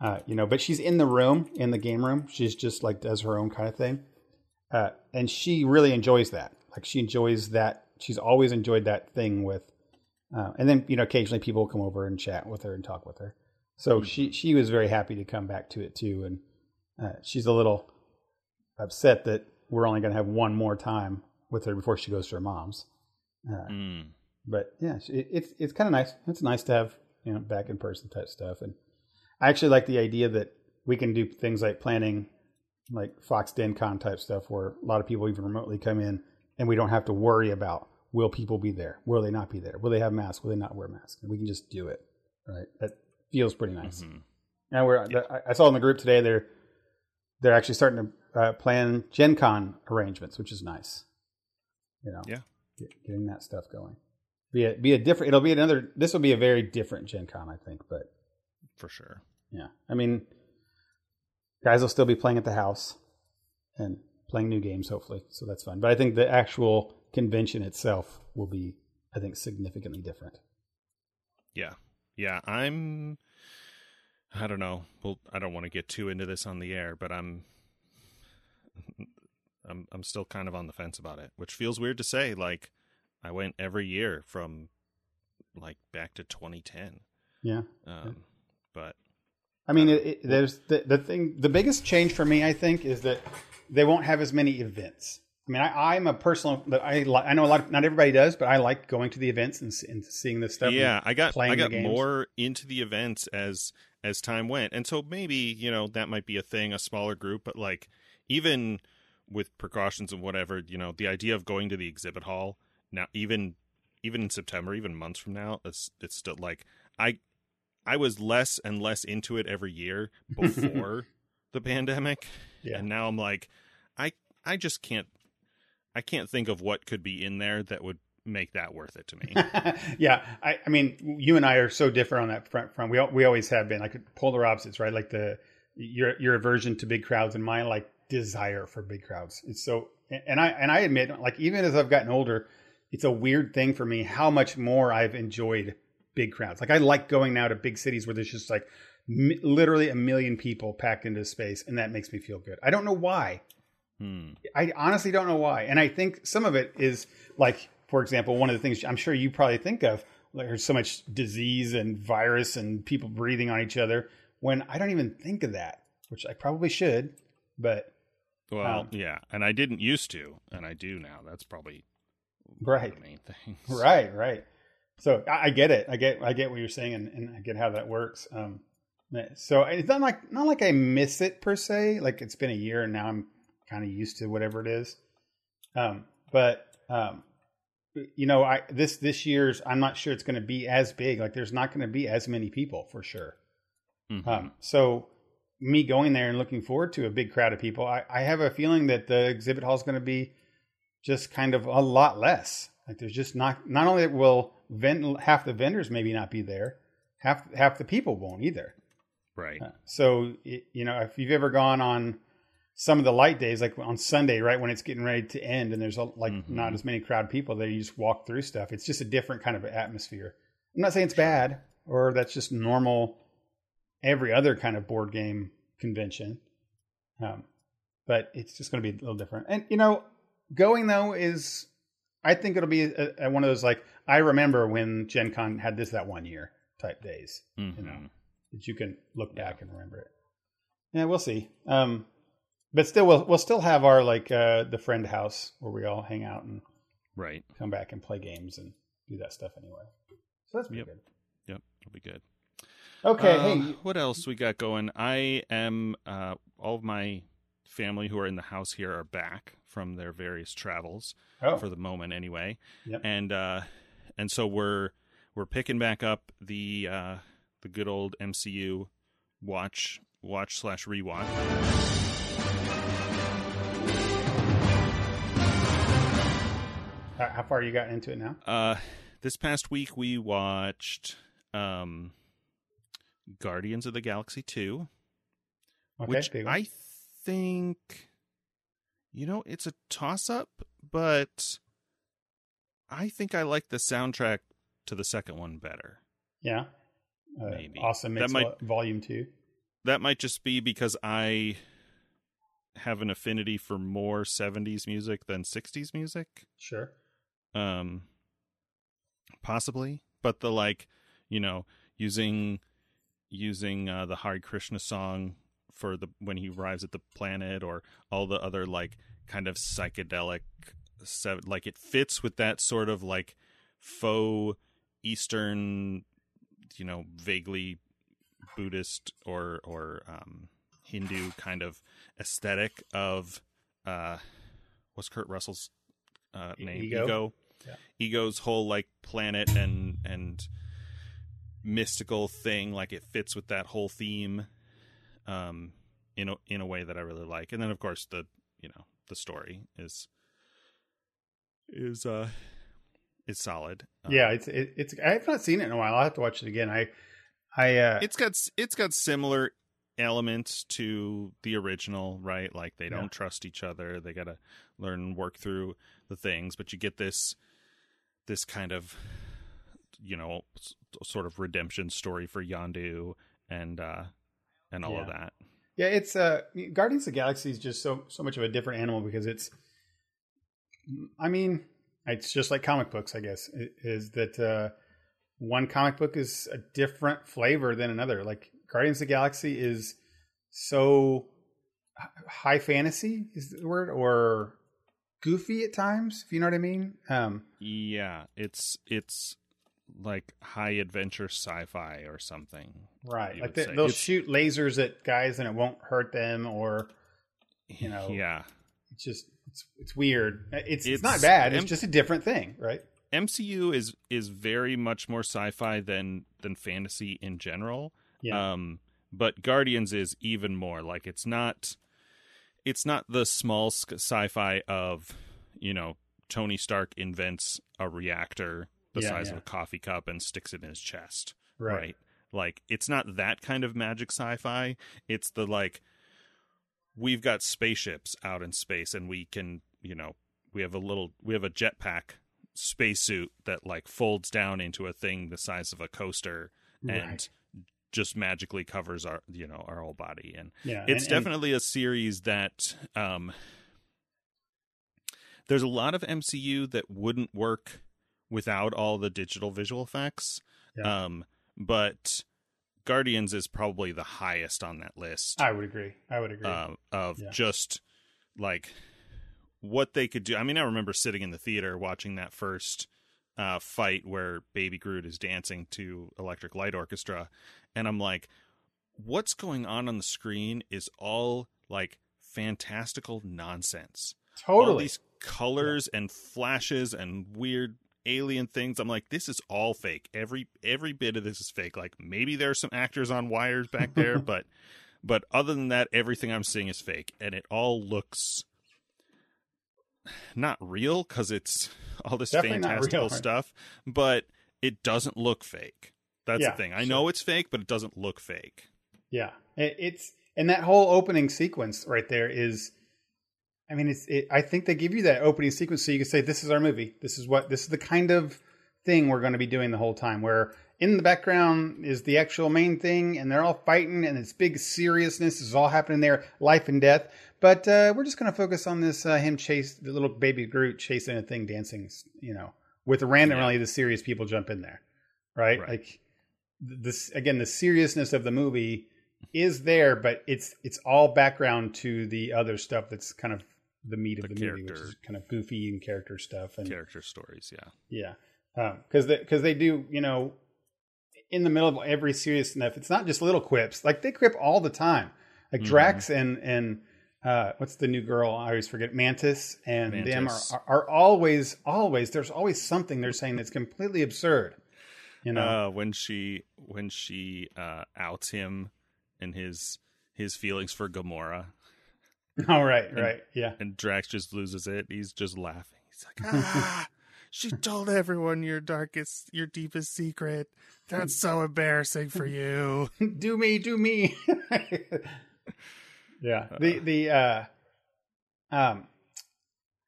Uh, you know, but she's in the room, in the game room. She's just like does her own kind of thing, uh, and she really enjoys that. Like she enjoys that. She's always enjoyed that thing with, uh, and then you know, occasionally people will come over and chat with her and talk with her. So she she was very happy to come back to it too, and uh, she's a little upset that we're only going to have one more time with her before she goes to her mom's. Uh, Mm. but yeah, it, it's it's kind of nice. It's nice to have you know back in person type stuff, and I actually like the idea that we can do things like planning, like Fox DenCon type stuff, where a lot of people even remotely come in, and we don't have to worry about will people be there, will they not be there, will they have masks, will they not wear masks, we can just do it. Right, that feels pretty nice. Mhm. And we're I- I saw in the group today they're they're actually starting to uh, plan Gen Con arrangements, which is nice. You know, Yeah. get, getting that stuff going. Be a be a different. It'll be another. This will be a very different Gen Con, I think. But For sure. yeah, I mean, guys will still be playing at the house and playing new games, hopefully. So that's fun. But I think the actual convention itself will be, I think, significantly different. Yeah. Yeah. I'm. I don't know. Well, I don't want to get too into this on the air, but I'm. I'm I'm still kind of on the fence about it, which feels weird to say. Like, I went every year from, like, back to 2010. Yeah. Um, but I mean, it, it, there's the, the thing. The biggest change for me, I think, is that they won't have as many events. I mean, I, I'm a personal. I li- I know a lot. Of, not everybody does, but I like going to the events and, and seeing this stuff. yeah, I got playing I got more into the events as as time went, and so maybe you know that might be a thing, a smaller group, but like even with precautions and whatever, you know, the idea of going to the exhibit hall now, even even in September, even months from now, it's it's still like I I was less and less into it every year before the pandemic, Yeah. and now I'm like I I just can't I can't think of what could be in there that would make that worth it to me. yeah, I, I mean, you and I are so different on that front. Front, we we always have been like polar opposites, right? Like the your your aversion to big crowds and my like desire for big crowds. It's so, and I and I admit, like even as I've gotten older, it's a weird thing for me how much more I've enjoyed big crowds. Like I like going now to big cities where there's just like m- literally a million people packed into space, and that makes me feel good. I don't know why. hmm. I honestly don't know why. And I think some of it is like, for example, one of the things I'm sure you probably think of, like there's so much disease and virus and people breathing on each other when I don't even think of that, which I probably should. but Well, Um, yeah, and I didn't used to, and I do now. That's probably right, the main thing. right, right. So I, I get it. I get I get what you're saying, and, and I get how that works. Um, so it's not like not like I miss it per se. Like it's been a year, and now I'm kind of used to whatever it is. Um, but um, you know, I this this year's I'm not sure it's going to be as big. Like there's not going to be as many people for sure. Mhm. Um, so me going there and looking forward to a big crowd of people, I, I have a feeling that the exhibit hall is going to be just kind of a lot less. Like there's just not not only will vend, half the vendors maybe not be there, half half the people won't either. right. Uh, So it, you know if you've ever gone on some of the light days, like on Sunday, right when it's getting ready to end, and there's a, like Mhm. not as many crowd people there, you just walk through stuff. It's just a different kind of atmosphere. I'm not saying it's bad or that's just normal. Every other kind of board game convention, um, but it's just going to be a little different. And you know, going though is, I think it'll be a, a, one of those like I remember when Gen Con had this that one year type days Mhm. know. that you can look back and remember it. Yeah, we'll see. Um, but still, we'll we'll still have our like uh, the friend house where we all hang out and Right. come back and play games and do that stuff anyway. So that's pretty Yep. good. Yep. It'll be good. Okay, Uh, hey, what else we got going? I am uh, all of my family who are in the house here are back from their various travels oh, for the moment, anyway. Yep. And uh, and so we're we're picking back up the uh, the good old MCU watch watch slash rewatch. how, how far you got into it now? Uh, this past week we watched um, Guardians of the Galaxy two. Okay, which. I think, you know, it's a toss up, but I think I like the soundtrack to the second one better. yeah, uh, maybe. awesome. That might- volume two. That might just be because I have an affinity for more 70s music than 60s music. Sure. Um, possibly, but the like, you know, using using uh, the Hare Krishna song for the when he arrives at the planet, or all the other like kind of psychedelic, like it fits with that sort of like faux Eastern, you know, vaguely Buddhist or or um, Hindu kind of aesthetic of uh, what's Kurt Russell's uh, name? Ego? Yeah. Ego's whole like planet and and mystical thing, like it fits with that whole theme, um, in a in a way that I really like. And then of course the you know the story is is uh is solid. Um, yeah, it's it, it's. I have not seen it in a while. I'll have to watch it again. I I uh, it's got it's got similar elements to the original, right? Like they don't Yeah. trust each other. They got to learn and work through the things, but you get this this kind of you know s- sort of redemption story for Yondu and uh and all of that. Yeah, it's uh Guardians of the Galaxy is just so so much of a different animal because it's I mean, it's just like comic books, I guess. Is that uh one comic book is a different flavor than another. Like Guardians of the Galaxy is so high fantasy is the word or goofy at times, if you know what I mean. Um Yeah, it's it's like high adventure sci-fi or something. right. Like they, they'll It's- shoot lasers at guys and it won't hurt them or You know, yeah. it's just it's it's weird. It's it's, not bad. It's em- just a different thing, right? MCU is is very much more sci-fi than than fantasy in general. Yeah. Um, but Guardians is even more like it's not it's not the small sci-fi of you know Tony Stark invents a reactor the Yeah, size yeah. of a coffee cup and sticks it in his chest, right. right? Like it's not that kind of magic sci-fi. It's the like we've got spaceships out in space and we can, you know, we have a little we have a jetpack spacesuit that like folds down into a thing the size of a coaster and Right. just magically covers our you know our whole body and Yeah, it's and- and- definitely a series that um there's a lot of MCU that wouldn't work without all the digital visual effects Yeah. um but Guardians is probably the highest on that list. I would agree. I would agree. Uh, of Yeah. just like what they could do. I mean, I remember sitting in the theater watching that first uh, fight where Baby Groot is dancing to Electric Light Orchestra, and I'm like, what's going on on the screen is all like fantastical nonsense. All totally. these colors and flashes and weird alien things. I'm like, this is all fake. Every every bit of this is fake. Like maybe there's some actors on wires back there, but but other than that, everything I'm seeing is fake, and it all looks not real because it's all this Definitely fantastical real, right? stuff, but it doesn't look fake. That's Yeah, the thing. I sure. know it's fake, but it doesn't look fake. Yeah, it, it's and that whole opening sequence right there is. I mean, it's. It, I think they give you that opening sequence so you can say, "This is our movie. This is what. This is the kind of thing we're going to be doing the whole time." Where in the background is the actual main thing, and they're all fighting, and it's big seriousness is all happening there, life and death. But uh, we're just going to focus on this uh, him chase the little baby Groot chasing a thing, dancing. You know, with randomly the serious people jump in there, right? Right. Like this again, the seriousness of the movie is there, but it's it's all background to the other stuff that's kind of the meat of The the, movie, which is kind of goofy and character stuff. And Character stories, yeah. yeah, because they because they do you know in the middle of every serious stuff, it's not just little quips. Like they quip all the time. Like Mhm. Drax and and uh, what's the new girl? I always forget. Mantis and them are, are are always always. There's always something they're saying that's completely absurd. You know, uh, when she when she uh, outs him and his his feelings for Gamora, all right, right, yeah. and Drax just loses it. He's just laughing. He's like, ah, she told everyone your darkest, your deepest secret. That's so embarrassing for you. do me, do me. yeah. The the uh um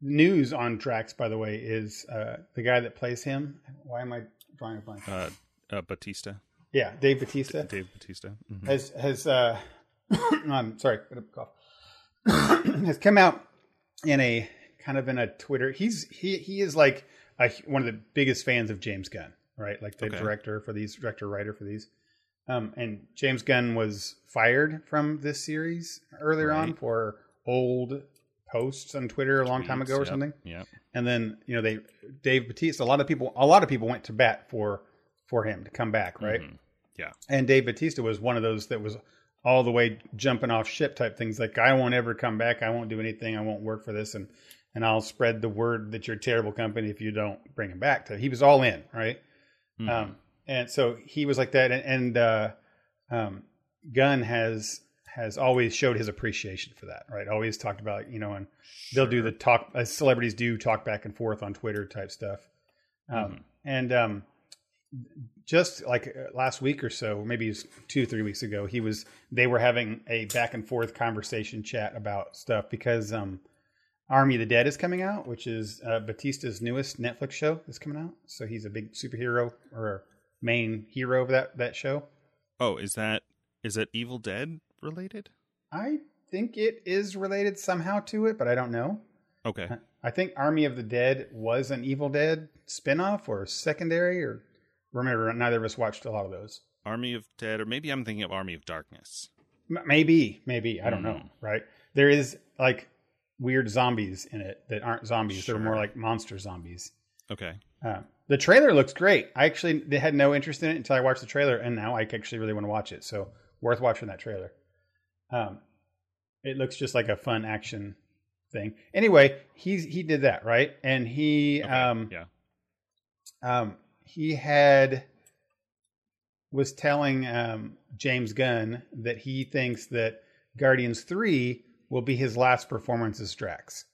news on Drax, by the way, is uh the guy that plays him. Why am I drawing a blank? Uh, uh, Batista, yeah, Dave Batista Dave Batista. Mhm. has has uh I'm sorry, cough. has come out in a kind of in a Twitter. He's he he is like a, one of the biggest fans of James Gunn, right? Like the Okay. director for these, director writer for these. Um, and James Gunn was fired from this series earlier on for old posts on Twitter a long time ago or yep, something. Yeah. And then you know they Dave Batista. A lot of people, a lot of people went to bat for for him to come back, right? Mhm. Yeah. And Dave Batista was one of those that was all the way jumping off ship type things. Like I won't ever come back. I won't do anything. I won't work for this, and and I'll spread the word that you're a terrible company if you don't bring him back. To he was all in, right? Mhm. Um, and so he was like that. And, and uh, um, Gunn has has always showed his appreciation for that, right? Always talked about, you know, and they'll do the talk as celebrities do, talk back and forth on Twitter type stuff. Um, Mhm. And um, just like uh, last week or so, maybe it was two three weeks ago, he was they were having a back and forth conversation chat about stuff because um, Army of the Dead is coming out, which is uh, Batista's newest Netflix show is coming out. So he's a big superhero or main hero of that that show. Oh, is that is that Evil Dead related? I think it is related somehow to it, but I don't know. Okay. I think Army of the Dead was an Evil Dead spinoff or secondary, or remember, neither of us watched a lot of those. Army of Dead, or maybe I'm thinking of Army of Darkness. M- maybe, maybe I don't know. Mm. Right? There is like weird zombies in it that aren't zombies; they're more like monster zombies. Okay. Uh, the trailer looks great. I actually they had no interest in it until I watched the trailer, and now I actually really want to watch it. So worth watching that trailer. Um, it looks just like a fun action thing. Anyway, he's he did that right, and he okay. um yeah. um he had was telling um James Gunn that he thinks that Guardians three will be his last performance as Drax,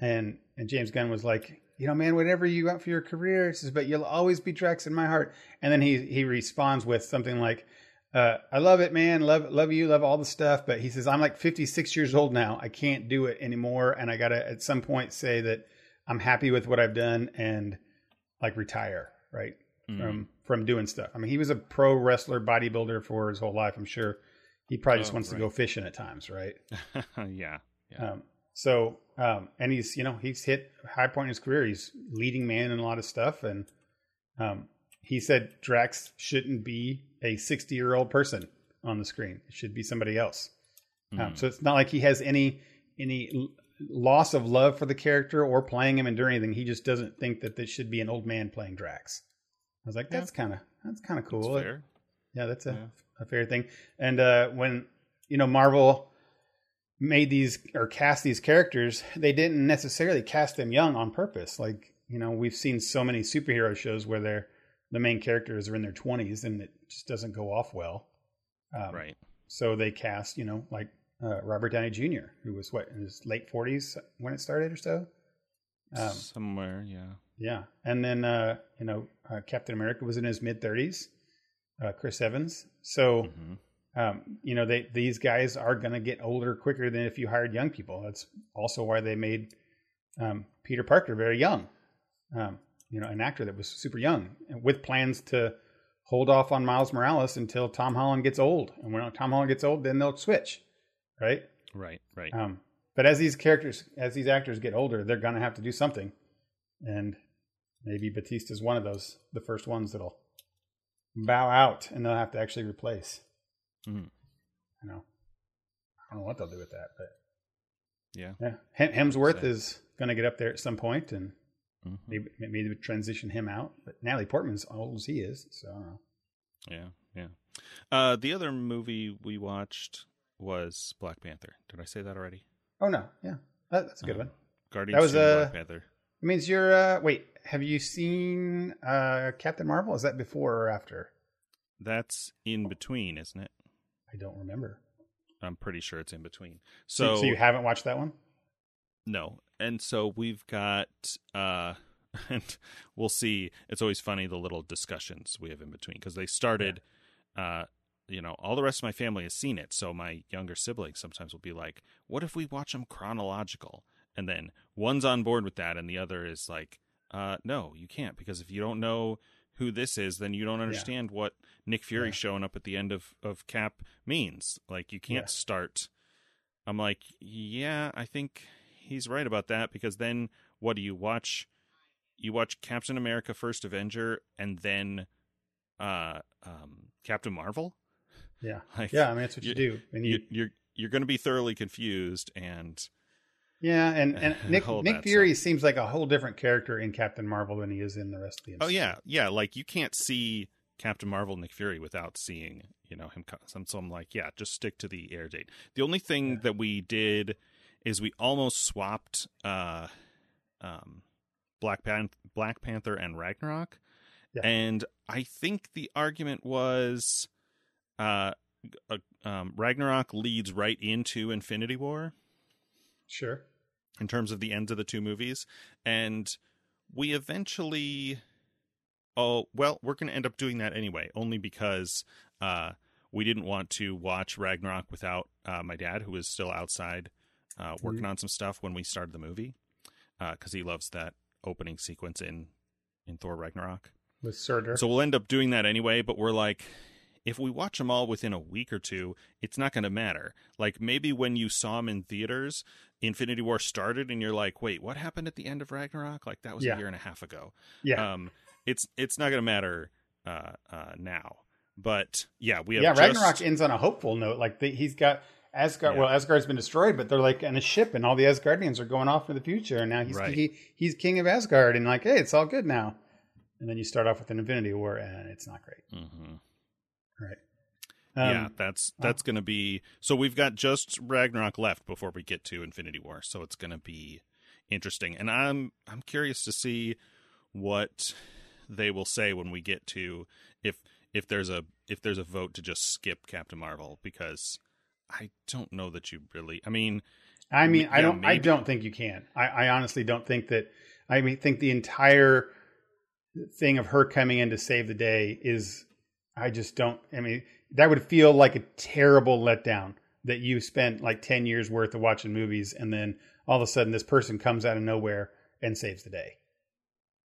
and and James Gunn was like, you know, man, whatever you want for your career, says, but you'll always be Drax in my heart. And then he he responds with something like, uh, "I love it, man. Love love you. Love all the stuff." But he says, "I'm like 56 years old now. I can't do it anymore, and I gotta at some point say that I'm happy with what I've done and like retire, right, Mhm. from from doing stuff. I mean, he was a pro wrestler, bodybuilder for his whole life. I'm sure he probably just Oh, wants to go fishing at times, right? yeah. Yeah. Um, so, um, and he's, you know, he's hit high point in his career. He's leading man in a lot of stuff. And, um, he said Drax shouldn't be a 60 year old person on the screen. It should be somebody else. Um, Mm. so it's not like he has any any loss of love for the character or playing him and doing anything. He just doesn't think that this should be an old man playing Drax. I was like, Yeah. that's kind of that's kind of That's cool. fair. Yeah, that's a, Yeah. a fair thing. And uh, when you know Marvel made these or cast these characters, they didn't necessarily cast them young on purpose. Like you know, we've seen so many superhero shows where they're the main characters are in their twenties, and it just doesn't go off well. Um, Right. So they cast, you know, like uh, Robert Downey Jr., who was what in his late forties when it started or so. Um, Somewhere, yeah. yeah, and then uh, you know uh, Captain America was in his mid thirties. Uh, Chris Evans. So hmm um, you know they these guys are going to get older quicker than if you hired young people. That's also why they made um, Peter Parker very young. Um, you know, an actor that was super young, with plans to hold off on Miles Morales until Tom Holland gets old. And when Tom Holland gets old, then they'll switch, right? Right, right. Um, but as these characters, as these actors get older, they're going to have to do something, and maybe Batista's one of those, the first ones that'll bow out, and they'll have to actually replace. Mhm. You know, I don't know what they'll do with that, but Yeah. yeah, Hemsworth is going to get up there at some point, and Mhm. maybe maybe transition him out. But Natalie Portman's old as he is, so I don't know. Yeah, yeah. Uh, the other movie we watched was Black Panther. Did I say that already? Oh no, yeah, that, that's a good Uh, one. Guardians That was, two, uh, Black Panther. It means you're. Uh, wait, have you seen uh, Captain Marvel? Is that before or after? That's in between, isn't it? I don't remember. I'm pretty sure it's in between. So, So, so you haven't watched that one? no, and so we've got, uh, and we'll see. It's always funny the little discussions we have in between because they started. Uh, you know, all the rest of my family has seen it, so my younger siblings sometimes will be like, "What if we watch them chronological?" And then one's on board with that, and the other is like, uh, "No, you can't because if you don't know who this is, then you don't understand what Nick Fury Yeah. showing up at the end of of Cap means. Like, you can't Yeah. start." I'm like, "Yeah, I think he's right about that because then what do you watch? You watch Captain America: First Avenger, and then uh, um, Captain Marvel." Yeah. Like, Yeah, I mean that's what you, you- do. And you, you, you're you're going to be thoroughly confused, and yeah, and, and Nick Nick Fury seems like a whole different character in Captain Marvel than he is in the rest of the. oh yeah, yeah, like you can't see Captain Marvel, Nick Fury without seeing you know him. so I'm like, yeah, just stick to the air date. The only thing Yeah. that we did is we almost swapped uh, um, Black Pan- Black Panther and Ragnarok, Yeah. and I think the argument was. Uh, uh, um, Ragnarok leads right into Infinity War. Sure. in terms of the ends of the two movies and we eventually oh well we're going to end up doing that anyway only because uh we didn't want to watch ragnarok without uh, my dad who was still outside uh, working on some stuff when we started the movie because he loves that opening sequence in in thor ragnarok With Surtur. so we'll end up doing that anyway, but we're like, if we watch them all within a week or two, it's not going to matter. Like maybe when you saw them in theaters, Infinity War started, and you're like, wait, what happened at the end of Ragnarok? Like that was Yeah. a year and a half ago. yeah. Um, it's it's not going to matter uh, uh, now. But yeah, we have yeah, just, Ragnarok ends on a hopeful note. Like the, he's got Asgard. Yeah. Well, Asgard's been destroyed, but they're like in a ship, and all the Asgardians are going off for the future. And now he's Right. he, he's king of Asgard, and like, hey, it's all good now. And then you start off with an Infinity War, and it's not great. Mhm. Right. yeah, Um, that's that's going to be. So we've got just Ragnarok left before we get to Infinity War. So it's going to be interesting, and I'm I'm curious to see what they will say when we get to if if there's a if there's a vote to just skip Captain Marvel because I don't know that you really. I mean, I mean, I Yeah, don't. I don't think you can. I, I honestly don't think that. I mean, think the entire thing of her coming in to save the day is. I just don't. I mean, that would feel like a terrible letdown that you spent like ten years worth of watching movies, and then all of a sudden this person comes out of nowhere and saves the day.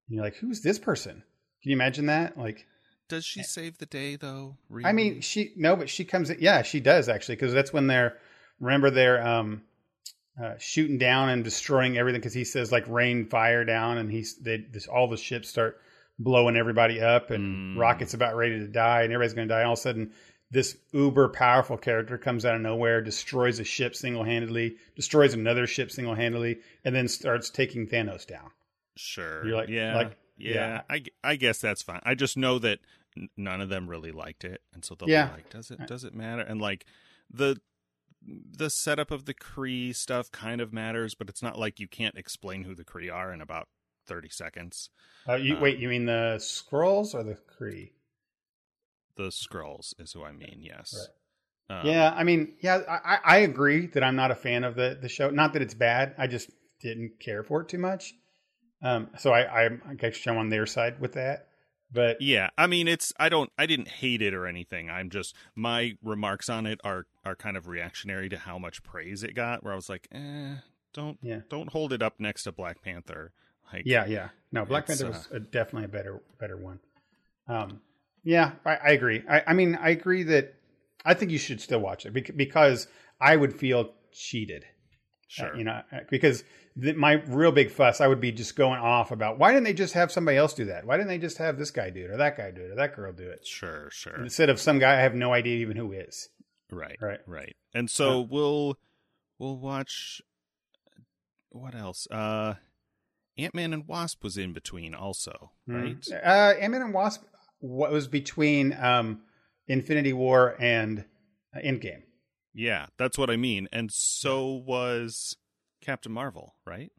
And you're like, who's this person? Can you imagine that? Like, does she save the day though? Really? I mean, she no, but she comes. Yeah, she does actually, because that's when they're remember they're um, uh, shooting down and destroying everything. Because he says like rain fire down, and he's they this, all the ships start blowing everybody up, and Mm. Rocket's about ready to die, and everybody's going to die. And all of a sudden, this uber powerful character comes out of nowhere, destroys a ship single handedly, destroys another ship single handedly, and then starts taking Thanos down. Sure. You're like- yeah, like- yeah. yeah. I, I guess that's fine. I just know that none of them really liked it, and so they'll Yeah. be like, "Does it? Does it matter?" And like the the setup of the Kree stuff kind of matters, but it's not like you can't explain who the Kree are in about thirty seconds. Uh, you, Um, wait, you mean the Skrulls or the Kree? The Skrulls is who I mean. Yes. Um, yeah, I mean, yeah, I, I- I agree that I'm not a fan of the the show. Not that it's bad. I just didn't care for it too much. Um, so I, I, I guess I'm on their side with that. But Yeah, I mean it's I don't I didn't hate it or anything. I'm just my remarks on it are are kind of reactionary to how much praise it got where I was like, "Eh, don't Yeah. don't hold it up next to Black Panther." Like yeah, yeah, no, Black Panther was uh, a, definitely a better better one. Um, yeah, I, I agree. I, I mean, I agree that I think you should still watch it because I would feel cheated. Uh, sure. you know, uh, because the, my real big fuss, I would be just going off about why didn't they just have somebody else do that? Why didn't they just have this guy do it or that guy do it or that girl do it Sure, sure. instead of some guy I have no idea even who is. Right. Right. Right. And so we'll we'll watch what else? Uh Ant-Man and Wasp was in between also, right? Uh, Ant-Man and Wasp. What was between um, Infinity War and uh, Endgame? Yeah, that's what I mean. And so was Captain Marvel, right?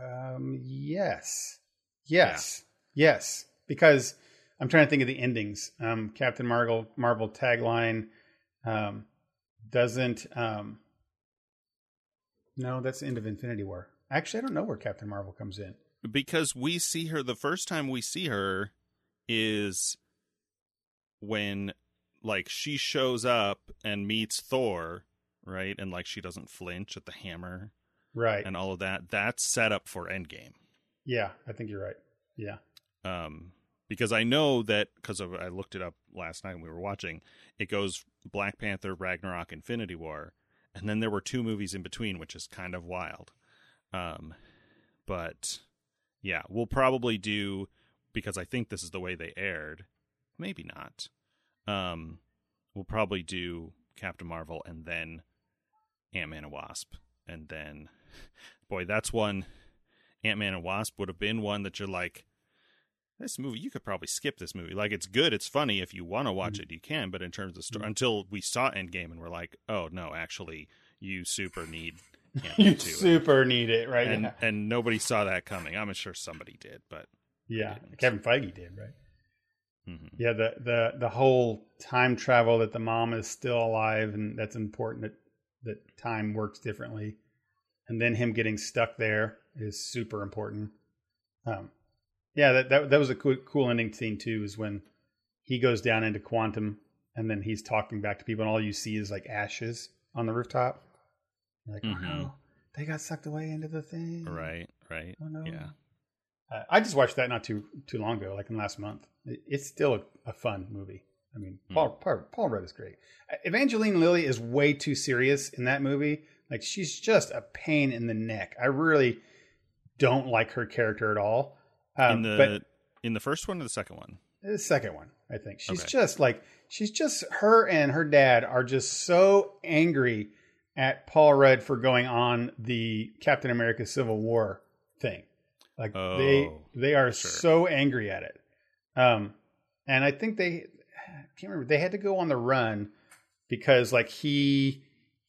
Um, yes, yes, yes. Because I'm trying to think of the endings. Um, Captain Marvel Marvel tagline um, doesn't. Um, no, that's the end of Infinity War. Actually, I don't know where Captain Marvel comes in. Because we see her the first time we see her is when like she shows up and meets Thor, right? And like she doesn't flinch at the hammer Right. and all of that. That's set up for Endgame. yeah, I think you're right. Yeah. Um because I know that because I looked it up last night when we were watching, it goes Black Panther, Ragnarok, Infinity War, and then there were two movies in between, which is kind of wild. Um, but yeah, we'll probably do because I think this is the way they aired. Maybe not. Um, we'll probably do Captain Marvel and then Ant Man and Wasp, and then boy, that's one. Ant Man and Wasp would have been one that you're like, this movie you could probably skip this movie. Like it's good, it's funny. If you want to watch it, you can. But in terms of story, Mhm. until we saw Endgame and we're like, oh no, actually, you super need You super need it, right? and yeah. and nobody saw that coming. I'm sure somebody did, but yeah. Kevin Feige did, right? mhm. Yeah, the the the whole time travel that the mom is still alive and that's important that that time works differently. And then him getting stuck there is super important. Um yeah, that that, that was a cool, cool ending scene too is when he goes down into quantum and then he's talking back to people and all you see is like ashes on the rooftop. You're like, oh no, they got sucked away into the thing. right, right, Oh no. yeah, Uh, I just watched that not too too long ago, like in last month. It, it's still a, a fun movie. I mean, Hmm. Paul, Paul Paul Rudd is great. Evangeline Lilly is way too serious in that movie. Like she's just a pain in the neck. I really don't like her character at all. Um, in the but in the first one or the second one. the second one, I think she's Okay. just like she's just her and her dad are just so angry at Paul Rudd for going on the Captain America Civil War thing. Like they Oh, they are sure. so angry at it. Um and I think they I can't remember they had to go on the run because like he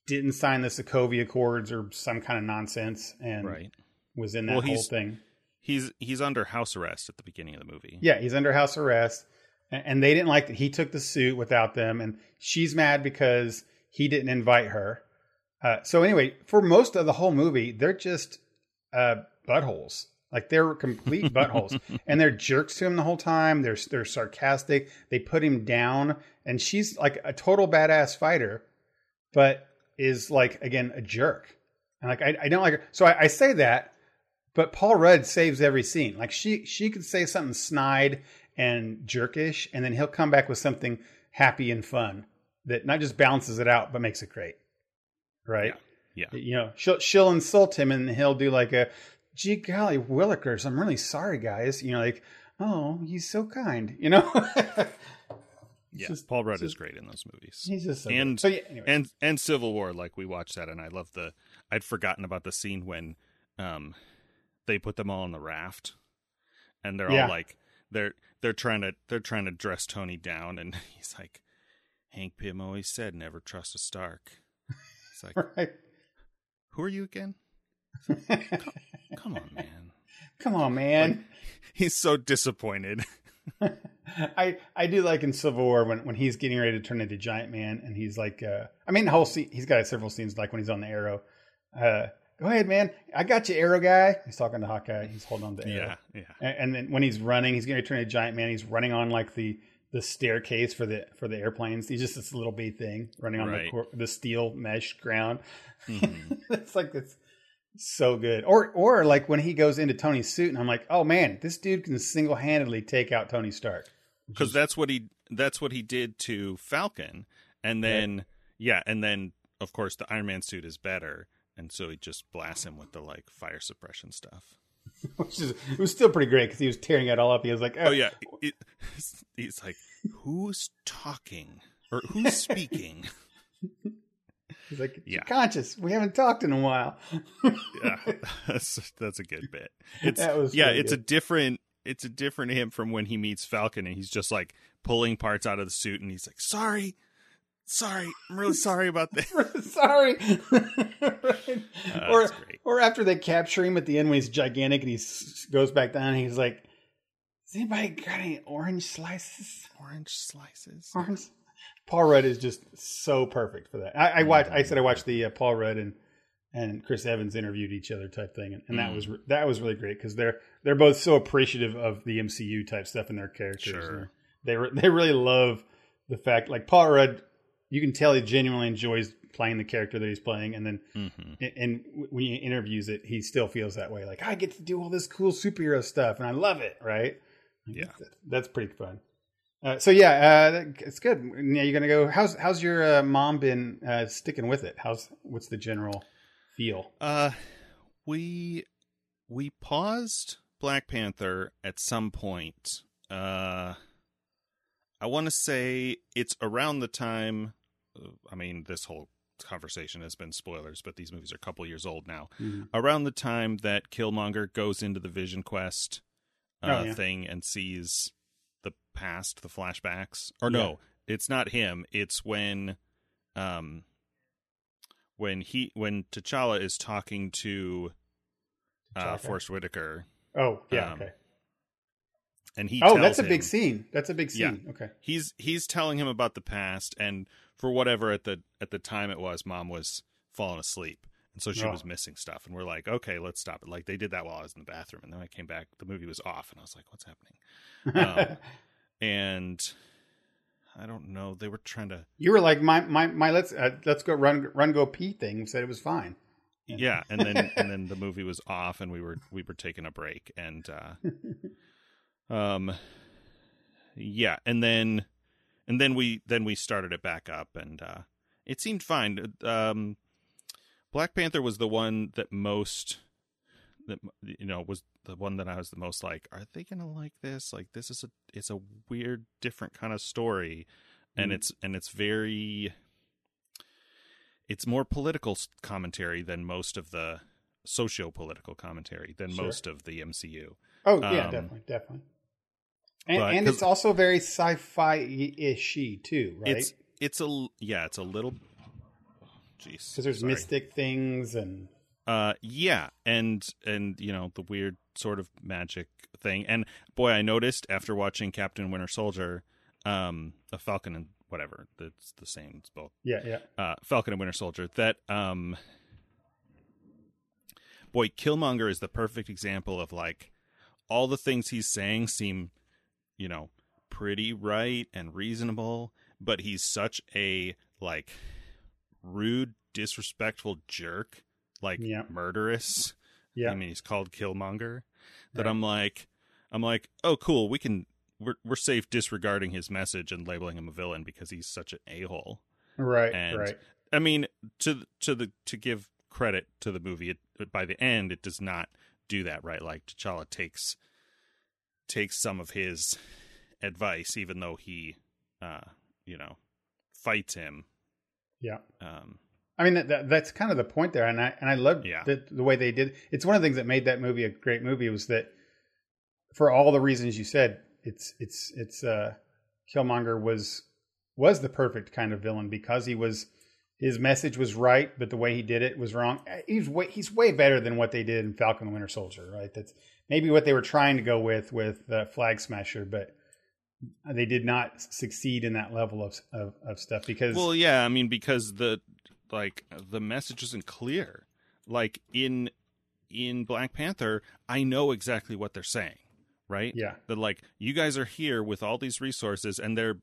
didn't sign the Sokovia Accords or some kind of nonsense and Right. was in that Well, whole thing. He's he's under house arrest at the beginning of the movie. Yeah, he's under house arrest, a- and they didn't like that he took the suit without them, and she's mad because he didn't invite her. Uh, so anyway, for most of the whole movie, they're just uh, buttholes. Like they're complete buttholes, and they're jerks to him the whole time. They're they're sarcastic. They put him down, and she's like a total badass fighter, but is like again a jerk. And like I, I don't like her. So I, I say that, but Paul Rudd saves every scene. Like she she could say something snide and jerkish, and then he'll come back with something happy and fun that not just balances it out but makes it great. Right? Yeah. You know, she'll she'll insult him and he'll do like a gee golly willikers i'm really sorry guys you know like oh he's so kind you know yeah, just- Paul Rudd is great in those movies. he's just so And- so yeah anyway. and and Civil War, like we watched that, and I love the. I'd forgotten about the scene when, um, they put them all on the raft, and they're Yeah. all like they're they're trying to they're trying to dress Tony down, and he's like, Hank Pym always said never trust a Stark. He's like, right who are you again? Come on, man. come on man He's so disappointed. I I do like in Civil War when, when he's getting ready to turn into Giant Man and he's like, uh, I mean, the whole scene, he's got several scenes like when he's on the arrow. Uh, go ahead, man. I got you, arrow guy. He's talking to Hawkeye. He's holding on to the arrow. Yeah, yeah. And, and then when he's running, he's going to turn into Giant Man. He's running on like the the staircase for the for the airplanes. He's just this little bitty thing running on the cor- the steel mesh ground. Mhm. it's like it's so good. Or or like when he goes into Tony's suit, and I'm like, oh man, this dude can single handedly take out Tony Stark. because that's what he that's what he did to Falcon, and then yeah, and then of course the Iron Man suit is better, and so he just blasts him with the like fire suppression stuff. which is it was still pretty great because he was tearing it all up. He was like, Oh, oh. yeah, it, he's like, who's talking or who's speaking? he's like, Yeah. conscious. We haven't talked in a while. yeah, that's that's a good bit. It's yeah, it's a different it's a different him from when he meets Falcon and he's just like pulling parts out of the suit and he's like, sorry. Sorry, I'm really sorry about this. Sorry. Right. Uh, or or after they capture him at the end when he's gigantic and he goes back down, he's like, "Has anybody got any orange slices?" Orange slices. Orange. Paul Rudd is just so perfect for that. I, I watched. I said I watched the uh, Paul Rudd and and Chris Evans interviewed each other type thing, and, and that Mm. was re- that was really great because they're they're both so appreciative of the MCU type stuff in their characters. Sure. They re- they really love the fact like Paul Rudd. You can tell he genuinely enjoys playing the character that he's playing, and then hmm and- and when he interviews it, he still feels that way. Like I get to do all this cool superhero stuff, and I love it. Right? Yeah. that's, that's pretty fun. Uh, so yeah, uh, it's good. Now you're gonna go. How's how's your uh, mom been uh, sticking with it? How's what's the general feel? Uh, we we paused Black Panther at some point. Uh, I want to say it's around the time. I mean, this whole conversation has been spoilers, but these movies are a couple years old now. Around the time that Killmonger goes into the Vision Quest uh, Oh, yeah. thing and sees the past, the flashbacks, or no, it's not him. It's when, um, when he when T'Challa is talking to uh, T'Chaka? Forest Whitaker, Oh yeah, um, okay. and he Oh, that's a him- big scene. That's a big Yeah. scene. Okay. he's he's telling him about the past and for whatever at the at the time it was mom was falling asleep. And so she Oh. was missing stuff. And we're like okay let's stop it. Like they did that while i was in the bathroom. And then i came back the movie was off. And i was like what's happening? Um, and i don't know. They were trying to you were like my my my let's uh, let's go run run go pee thing. Said it was fine. yeah. And then and then the movie was off and we were we were taking a break. And uh um yeah. And then and then we then we started it back up and uh it seemed fine um black panther was the one that most that you know was the one that i was the most like are they gonna like this like this is a it's a weird different kind of story and Mhm. it's and it's very it's more political commentary than most of the socio-political commentary than Sure. most of the MCU. Oh yeah, Um, definitely, definitely. And, but- and it's also very sci-fi ishy too, right? It's it's a yeah, it's a little jeez. Because there's sorry. mystic things and Uh yeah, and and you know the weird sort of magic thing. And boy, I noticed after watching Captain Winter Soldier, um a Falcon and whatever, it's the same, it's both yeah, yeah. uh, Falcon and Winter Soldier that um boy Killmonger is the perfect example of like all the things he's saying seem you know pretty right and reasonable but he's such a like rude disrespectful jerk like Yeah. murderous Yeah. I mean he's called Killmonger that Right. I'm like I'm like oh cool we can we're we're safe disregarding his message and labeling him a villain because he's such an a-hole Right, and right. I mean, to to the to give credit to the movie, it, by the end, it does not do that, right? Like T'Challa takes takes some of his advice, even though he, uh, you know, fights him. Yeah. Um, I mean, that, that, that's kind of the point there, and I and I love Yeah. the, the way they did. It's one of the things that made that movie a great movie was that, for all the reasons you said, it's it's it's uh, Killmonger was was the perfect kind of villain because he was his message was right, but the way he did it was wrong. He's way he's way better than what they did in Falcon and Winter Soldier, right? That's maybe what they were trying to go with with uh, Flag Smasher, but they did not succeed in that level of of, of stuff because well, yeah, I mean, because the like the message isn't clear. Like in in Black Panther, I know exactly what they're saying, right? yeah, That like you guys are here with all these resources, and they're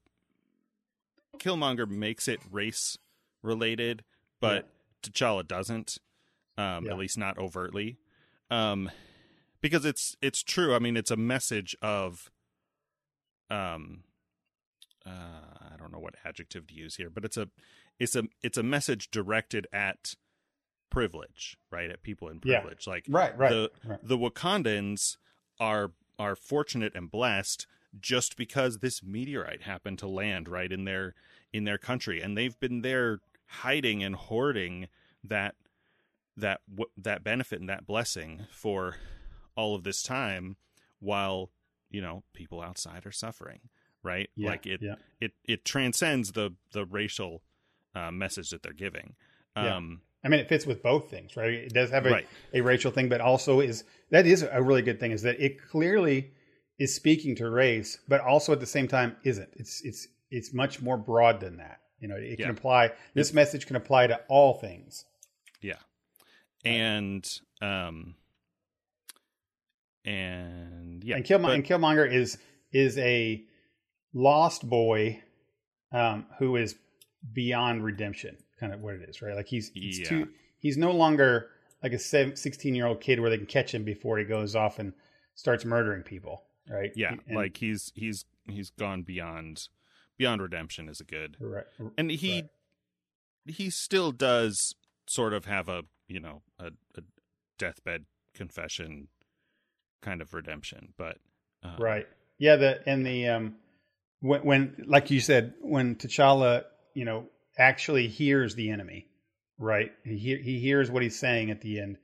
Killmonger makes it race related, but T'Challa doesn't. Um, Yeah. At least not overtly, um, because it's it's true. I mean, it's a message of, um, uh, I don't know what adjective to use here, but it's a it's a it's a message directed at privilege, right? At people in Yeah. privilege, like right, right, the right. the Wakandans are are fortunate and blessed just because this meteorite happened to land right in their in their country and they've been there hiding and hoarding that that that benefit and that blessing for all of this time while you know people outside are suffering right Yeah, like it yeah. it it transcends the the racial uh, message that they're giving Yeah. um I mean, it fits with both things, right? It does have a, Right. a racial thing, but also is that is a really good thing is that it clearly is speaking to race, but also at the same time isn't. It's it's it's much more broad than that. You know, it can apply. This message can apply to all things. Yeah. And um and yeah. and Killmonger, but- and Killmonger is is a lost boy um, who is beyond redemption, kind of what it is, right? Like he's he's Yeah. too he's no longer like a 16 year old kid where they can catch him before he goes off and starts murdering people, right? yeah, And- like he's he's he's gone beyond beyond redemption is a good. right, And he Right. he still does sort of have a, you know, a, a deathbed confession kind of redemption, but uh, Right. Yeah. The and the um when when like you said when T'Challa you know actually hears the enemy, right? He he hears what he's saying at the end.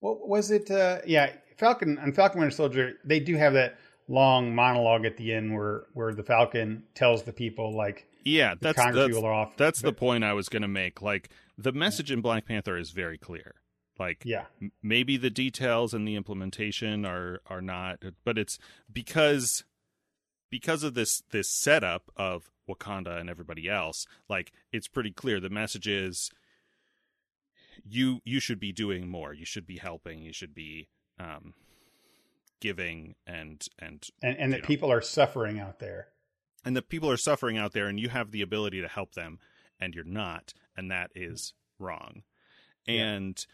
What was it? Uh, yeah, Falcon and Falcon Winter Soldier. They do have that long monologue at the end where where the Falcon tells the people like Yeah, the that's that's, are off. that's the point I was going to make. Like the message in Black Panther is very clear. Like yeah, M- maybe the details and the implementation are are not but it's because because of this this setup of Wakanda and everybody else like it's pretty clear the message is you you should be doing more you should be helping you should be um giving and and and and that know. people are suffering out there. and the people are suffering out there and you have the ability to help them and you're not and that is wrong Yeah. and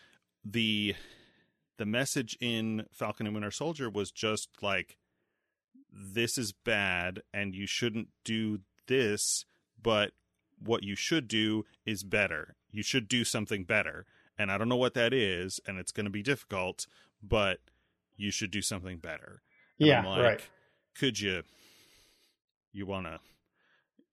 the the message in falcon and winter soldier was just like this is bad and you shouldn't do this but what you should do is better you should do something better and i don't know what that is and it's going to be difficult but you should do something better and Yeah, like, right. could you you want to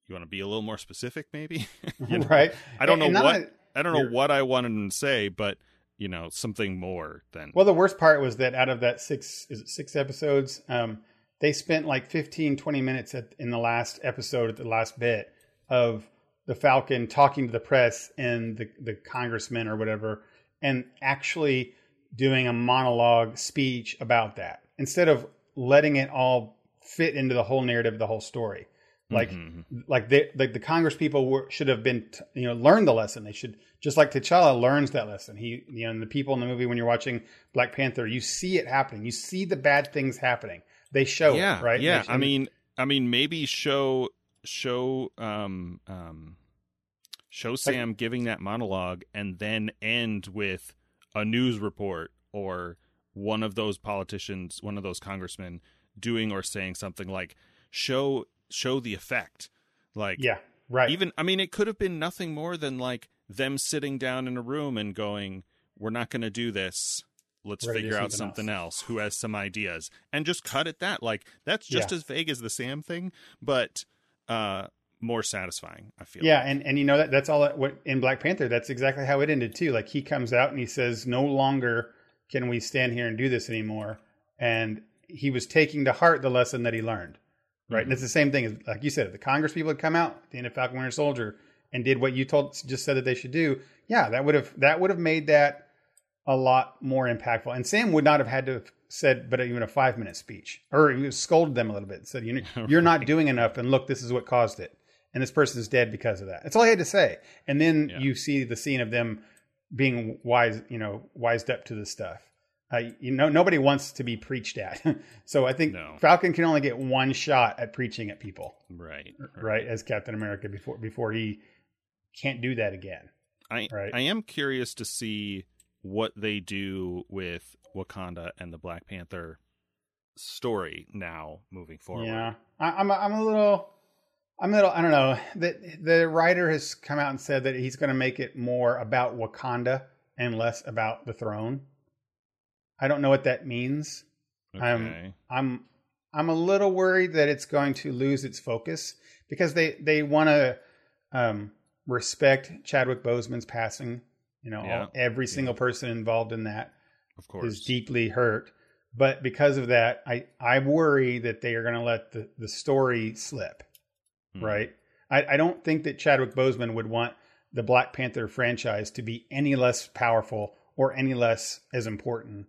you want to be a little more specific maybe You know? right. i don't know And not what i don't know what i wanted to say but you know something more than Well, the worst part was that out of that six is it six episodes, um, they spent like 15, 20 minutes at, in the last episode at the last bit of the Falcon talking to the press and the, the congressman or whatever, and actually doing a monologue speech about that instead of letting it all fit into the whole narrative of the whole story. Like, Mhm. like they, like the Congress people were, should have been, t- you know, learned the lesson. They should just like T'Challa learns that lesson. He, you know, and the people in the movie when you're watching Black Panther, you see it happening. You see the bad things happening. They show yeah it, right? yeah They- i mean i mean maybe show show um um show sam giving that monologue and then end with a news report or one of those politicians one of those congressmen doing or saying something like show show the effect like yeah, right. even i mean it could have been nothing more than like them sitting down in a room and going we're not going to do this let's to figure out something something else. Who has some ideas and just cut it that like that's just Yeah. as vague as the Sam thing, but uh more satisfying. I feel. Yeah, and and you know that that's all that, what in Black Panther. That's exactly how it ended too. Like he comes out and he says, "No longer can we stand here and do this anymore." And he was taking to heart the lesson that he learned, right? And it's the same thing as like you said. If the Congress people had come out at the end of Falcon Winter Soldier and did what you told just said that they should do, yeah, that would have that would have made that a lot more impactful. And Sam would not have had to have said, but even a five minute speech, or he scolded them a little bit, said, "You know, you're not doing enough, and look, this is what caused it." and this person is dead because of that. That's all I had to say. And then Yeah. you see the scene of them being wise, you know, wised up to this stuff. Uh, you know, nobody wants to be preached at. so I think No. Falcon can only get one shot at preaching at people, Right. right? As Captain America before before he can't do that again. I Right. I am curious to see what they do with Wakanda and the Black Panther story now moving forward. Yeah, I, I'm a, I'm a little. I'm a little. I don't know. The the writer has come out and said that he's going to make it more about Wakanda and less about the throne. I don't know what that means. I'm- I'm I'm a little worried that it's going to lose its focus because they they want to um, respect Chadwick Boseman's passing. You know, Yeah. all, every single person involved in that of course. is deeply hurt. But because of that, I I worry that they are going to let the the story slip. Hmm. Right. I, I don't think that Chadwick Boseman would want the Black Panther franchise to be any less powerful or any less as important.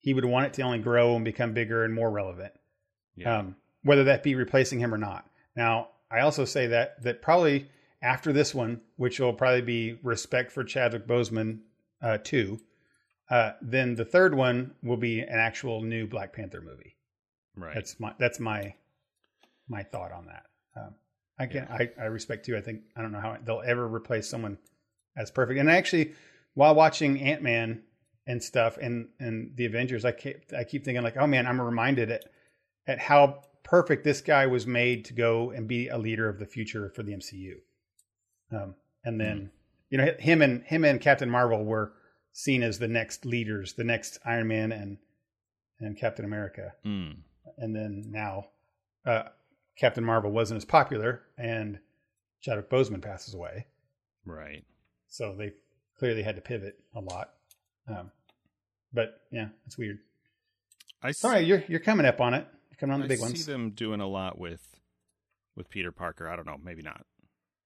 He would want it to only grow and become bigger and more relevant Yeah. um, whether that be replacing him or not. Now, I also say that that probably after this one, which will probably be respect for Chadwick Boseman uh, two, uh, then the third one will be an actual new Black Panther movie. right. That's my that's my my thought on that. Um, I can I, I respect too. I think I don't know how they'll ever replace someone as perfect. And actually, while watching Ant Man and stuff and and the Avengers, I keep I keep thinking like, oh man, I'm reminded at at how perfect this guy was made to go and be a leader of the future for the MCU. Um, and then you know him and him and Captain Marvel were seen as the next leaders, the next Iron Man and and Captain America Mm. and then now uh, Captain Marvel wasn't as popular, and Chadwick Boseman passes away, Right. so they clearly had to pivot a lot. Um, but yeah, it's weird. I s- All right, you're you're coming up on it. You're coming on the I big see them doing a lot with with Peter Parker. I don't know. Maybe not.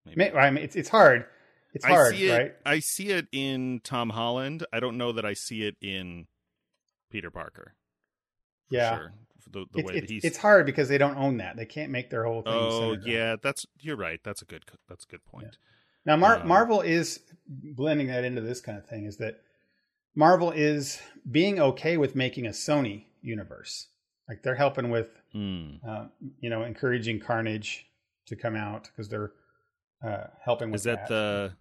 Maybe May- I mean, it's it's hard. It's I hard, see it. right? I see it in Tom Holland. I don't know that I see it in Peter Parker. for Yeah. sure. The, the It's, way that he's. it's hard because they don't own that. They can't make their whole thing. oh yeah, that's you're right. That's a good. That's a good point. Now, Mar- Um, Marvel is blending that into this kind of thing. Is that Marvel is being okay with making a Sony universe? Like they're helping with Hmm. uh, you know, encouraging Carnage to come out because they're uh, helping with Is that the?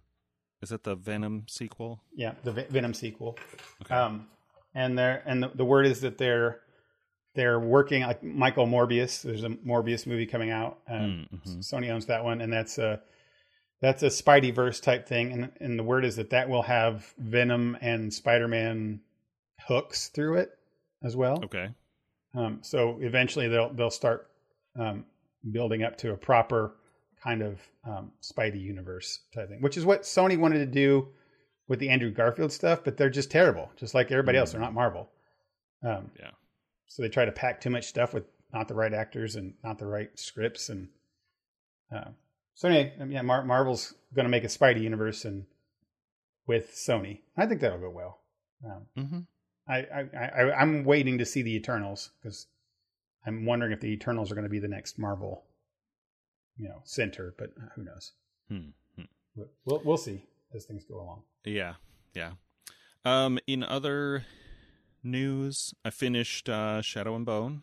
Is that the Venom sequel? yeah the Ve- Venom sequel. Okay. Um, and they're and the, the word is that they're they're working like Michael Morbius. There's a Morbius movie coming out. Um, Mm, mhm. Sony owns that one, and that's a that's a Spidey verse type thing. And and the word is that that will have Venom and Spider Man hooks through it as well. Okay. Um, so eventually they'll they'll start um, building up to a proper kind of um, Spidey universe type thing, which is what Sony wanted to do with the Andrew Garfield stuff, but they're just terrible, just like everybody else. They're not Marvel. Um, Yeah. So they try to pack too much stuff with not the right actors and not the right scripts, and uh, so anyway, um, yeah, Mar- Marvel's going to make a Spidey universe and with Sony. I think that'll go well. Um, hmm I, I, I I'm waiting to see the Eternals because I'm wondering if the Eternals are going to be the next Marvel, you know, center. But who knows? Hmm. Hmm. We'll we'll see as things go along. Yeah. Yeah. Um. In other news, I finished uh, Shadow and Bone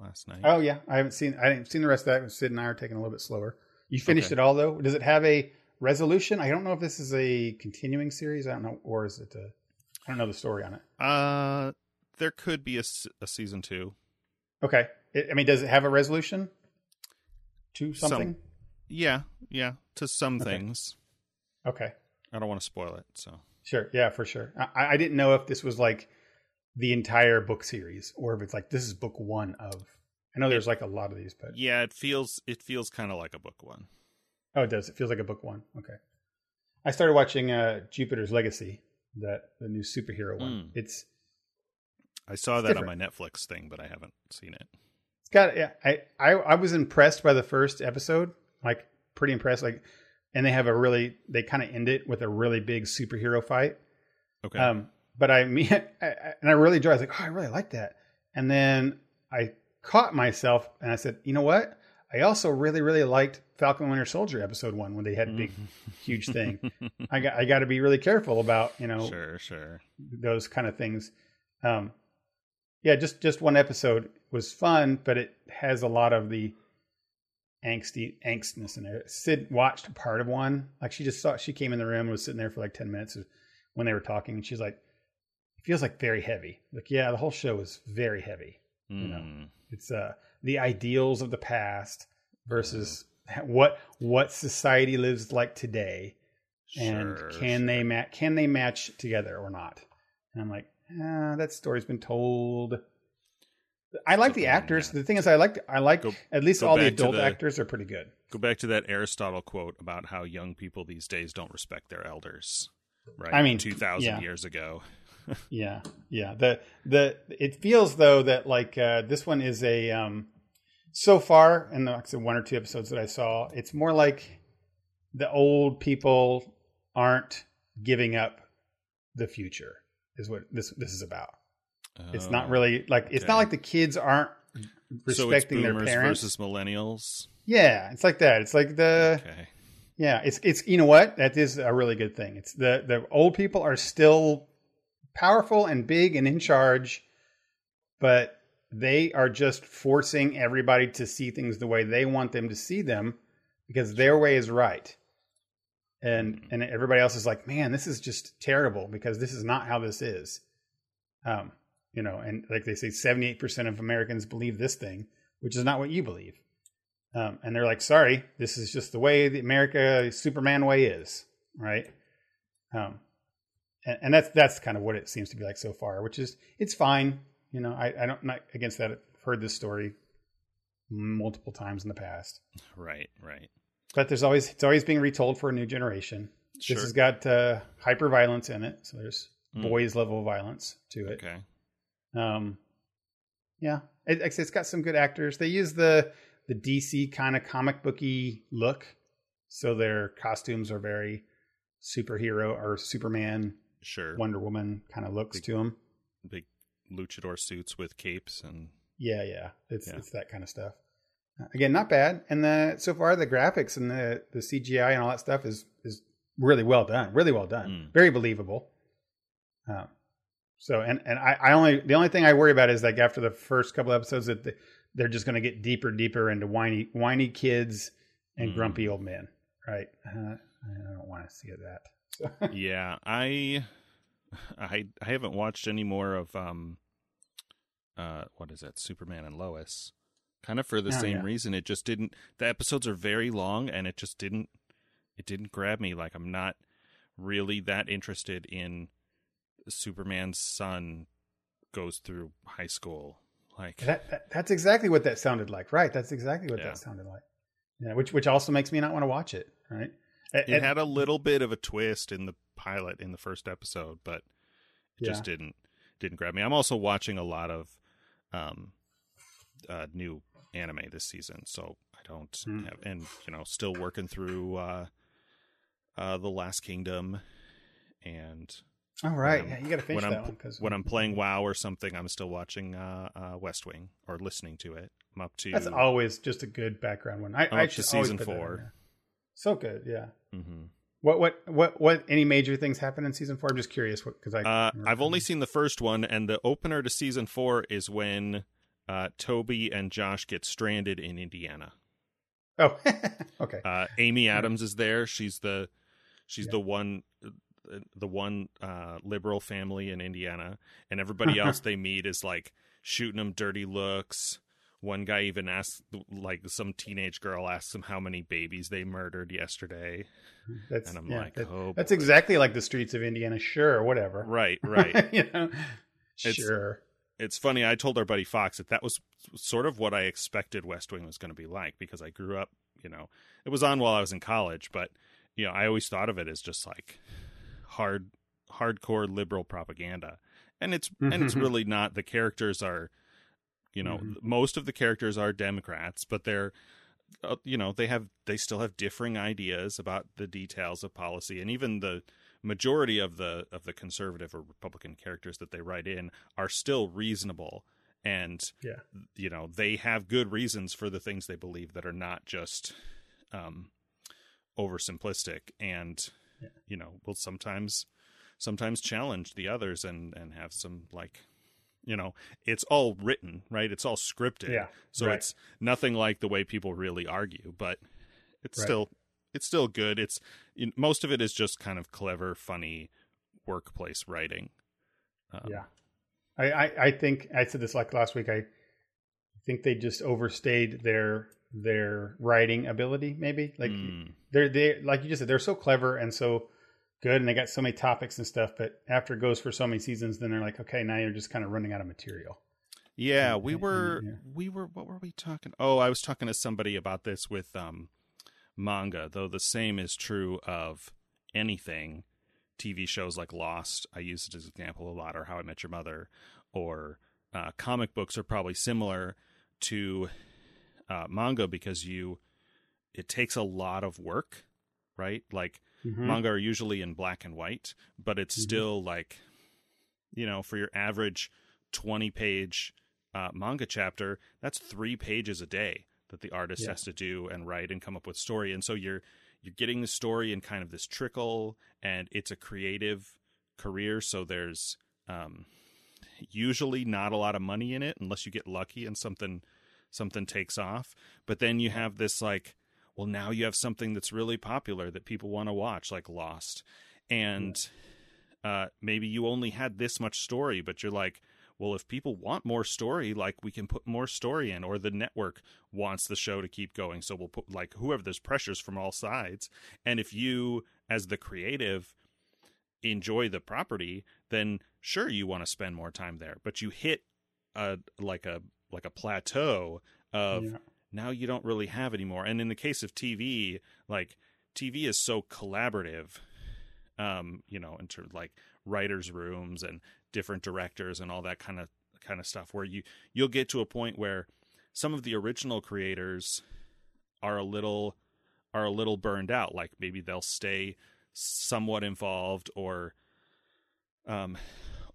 last night. Oh yeah, I haven't seen I haven't seen the rest of that. Sid and I are taking a little bit slower. You finished Okay. it all though. Does it have a resolution? I don't know if this is a continuing series. I don't know, or is it a? I don't know the story on it. Uh, there could be a, a season two. Okay, it, I mean, does it have a resolution to Some- something? Yeah. Yeah. To some Okay. things. Okay. I don't want to spoil it. So. Sure. Yeah, for sure. I, I didn't know if this was like the entire book series, or if it's like this is book one of. I know there's like a lot of these, but Yeah, it feels it feels kind of like a book one. oh, it does. It feels like a book one. Okay. I started watching uh, Jupiter's Legacy, that the new superhero one. Mm. It's I saw It's that on my. Netflix thing, but I haven't seen it. It's got yeah. I, I I was impressed by the first episode, like pretty impressed. Like, and they have a really they kind of end it with a really big superhero fight. Okay. Um, but I mean, I, I, and I really enjoyed. I was like, oh, I really like that. And then I caught myself, and I said, you know what? I also really really liked Falcon Winter Soldier episode one when they had a big huge thing. I got I got to be really careful about you know sure, sure. those kind of things. Um, yeah, just just one episode was fun, but it has a lot of the angsty angstness in it. Sid watched part of one, like she just saw she came in the room and was sitting there for like ten minutes when they were talking, and she's like, "It feels like very heavy." Like, yeah, the whole show is very heavy. Know. Mm. It's uh the ideals of the past versus what what society lives like today and Sure, can sure. they match can they match together or not and i'm like ah, that story's been told i like the actors the thing is i like i like Go- at least all the adult the- actors are pretty good go back to that Aristotle quote about how young people these days don't respect their elders. Right. I mean, two thousand yeah. years ago. Yeah yeah the the it feels though that like uh this one is a um so far in the like I said, one or two episodes that i saw it's more like the old people aren't giving up the future is what this this is about it's not Oh. really like it's okay. not like the kids aren't so respecting their boomers parents versus millennials. yeah it's like that it's like the Okay. yeah it's it's you know what that is a really good thing it's the the old people are still powerful and big and in charge but they are just forcing everybody to see things the way they want them to see them because their way is right. And and everybody else is like man this is just terrible because this is not how this is. Um you know and like they say 78% of americans believe this thing which is not what you believe. Um, and they're like sorry this is just the way the america superman way is right? Um and, and that's that's kind of what it seems to be like so far which is it's fine you know i, I don't not against that i've heard this story multiple times in the past Right. Right. but there's always it's always being retold for a new generation Sure. this has got uh, hyper violence in it so there's Mm. boys level violence to it okay. um yeah it, it's it's got some good actors they use the the dc kind of comic booky look so their costumes are very superhero or superman Sure. wonder woman kind of looks Big- to them Big luchador suits with capes and yeah yeah it's Yeah. it's that kind of stuff Uh, again not bad and the so far the graphics and the the cgi and all that stuff is is really well done really well done Mm. very believable um, so and and I, I only the only thing i worry about is like after the first couple episodes that they, they're just going to get deeper deeper into whiny whiny kids and Mm. grumpy old men right uh, i don't want to see that so, yeah, I, I, I haven't watched any more of um, uh, what is that? Superman and Lois. Kind of for the Oh, same yeah. reason. It just didn't. The episodes are very long, and it just didn't. It didn't grab me. Like I'm not really that interested in Superman's son goes through high school. Like that, that that's exactly what that sounded like right that's exactly what Yeah. that sounded like yeah which which also makes me not want to watch it right it And- had a little bit of a twist in the pilot in the first episode, but it Yeah. just didn't didn't grab me. I'm also watching a lot of um uh new anime this season, so I don't Hmm. have and you know, still working through uh uh The Last Kingdom and All right, yeah, you got to finish when that I'm one because when I'm playing WoW or something, I'm still watching uh, uh West Wing or listening to it. I'm up to that's always just a good background one. I, I'm I up to always season put that in four. So good, yeah. Mhm. What what what what? Any major things happen in season four? I'm just curious because I Uh, I've only seen the first one, and the opener to season four is when uh, Toby and Josh get stranded in Indiana. oh okay Uh, Amy Adams is there. She's the she's Yeah. the one uh, the one uh, liberal family in Indiana, and everybody else they meet is like shooting them dirty looks. One guy even asked, like, some teenage girl asked him how many babies they murdered yesterday, that's and I'm yeah, like, that- oh, that's boy. exactly like the streets of Indiana. Sure, whatever. right, right. you know, It's- sure. it's funny. I told our buddy Fox that that was sort of what I expected West Wing was going to be like because I grew up, you know, it was on while I was in college, but you know, I always thought of it as just like hard, hardcore liberal propaganda, and it's and it's really not. The characters are, you know, Mhm. most of the characters are Democrats, but they're. Uh, you know they have they still have differing ideas about the details of policy and even the majority of the of the conservative or republican characters that they write in are still reasonable and Yeah. you know they have good reasons for the things they believe that are not just um oversimplistic and Yeah. you know will sometimes sometimes challenge the others and and have some like you know it's all written right it's all scripted Yeah, so right. it's nothing like the way people really argue but it's Right. still it's still good it's in, most of it is just kind of clever funny workplace writing um, Yeah. I, I, I think I said this like last week. I think they just overstayed their their writing ability. Maybe like mm, they're they like you just said they're so clever and so good, and they got so many topics and stuff. But after it goes for so many seasons, then they're like, okay, now you're just kind of running out of material. yeah And- we and- were yeah. we were what were we talking oh i was talking to somebody about this with um manga though the same is true of anything tv shows like lost i use it as an example a lot or how i met your mother or uh, comic books are probably similar to uh, manga because you it takes a lot of work right like Mhm. manga are usually in black and white, but it's Mhm. still like, you know, for your average 20 page uh, manga chapter, that's three pages a day that the artist Yeah. has to do and write and come up with story. And so you're, you're getting the story in kind of this trickle and it's a creative career. So there's, um, usually not a lot of money in it unless you get lucky and something, something takes off. But then you have this like, well now you have something that's really popular that people want to watch like lost. And uh maybe you only had this much story but you're like well if people want more story like we can put more story in or the network wants the show to keep going so we'll put like whoever there's pressures from all sides. And if you as the creative enjoy the property then sure you want to spend more time there. But you hit a like a like a plateau of Yeah. Now you don't really have anymore. And in the case of TV, like TV is so collaborative, um, you know, in terms like writers' rooms and different directors and all that kind of kind of stuff, where you you'll get to a point where some of the original creators are a little are a little burned out. Like maybe they'll stay somewhat involved or um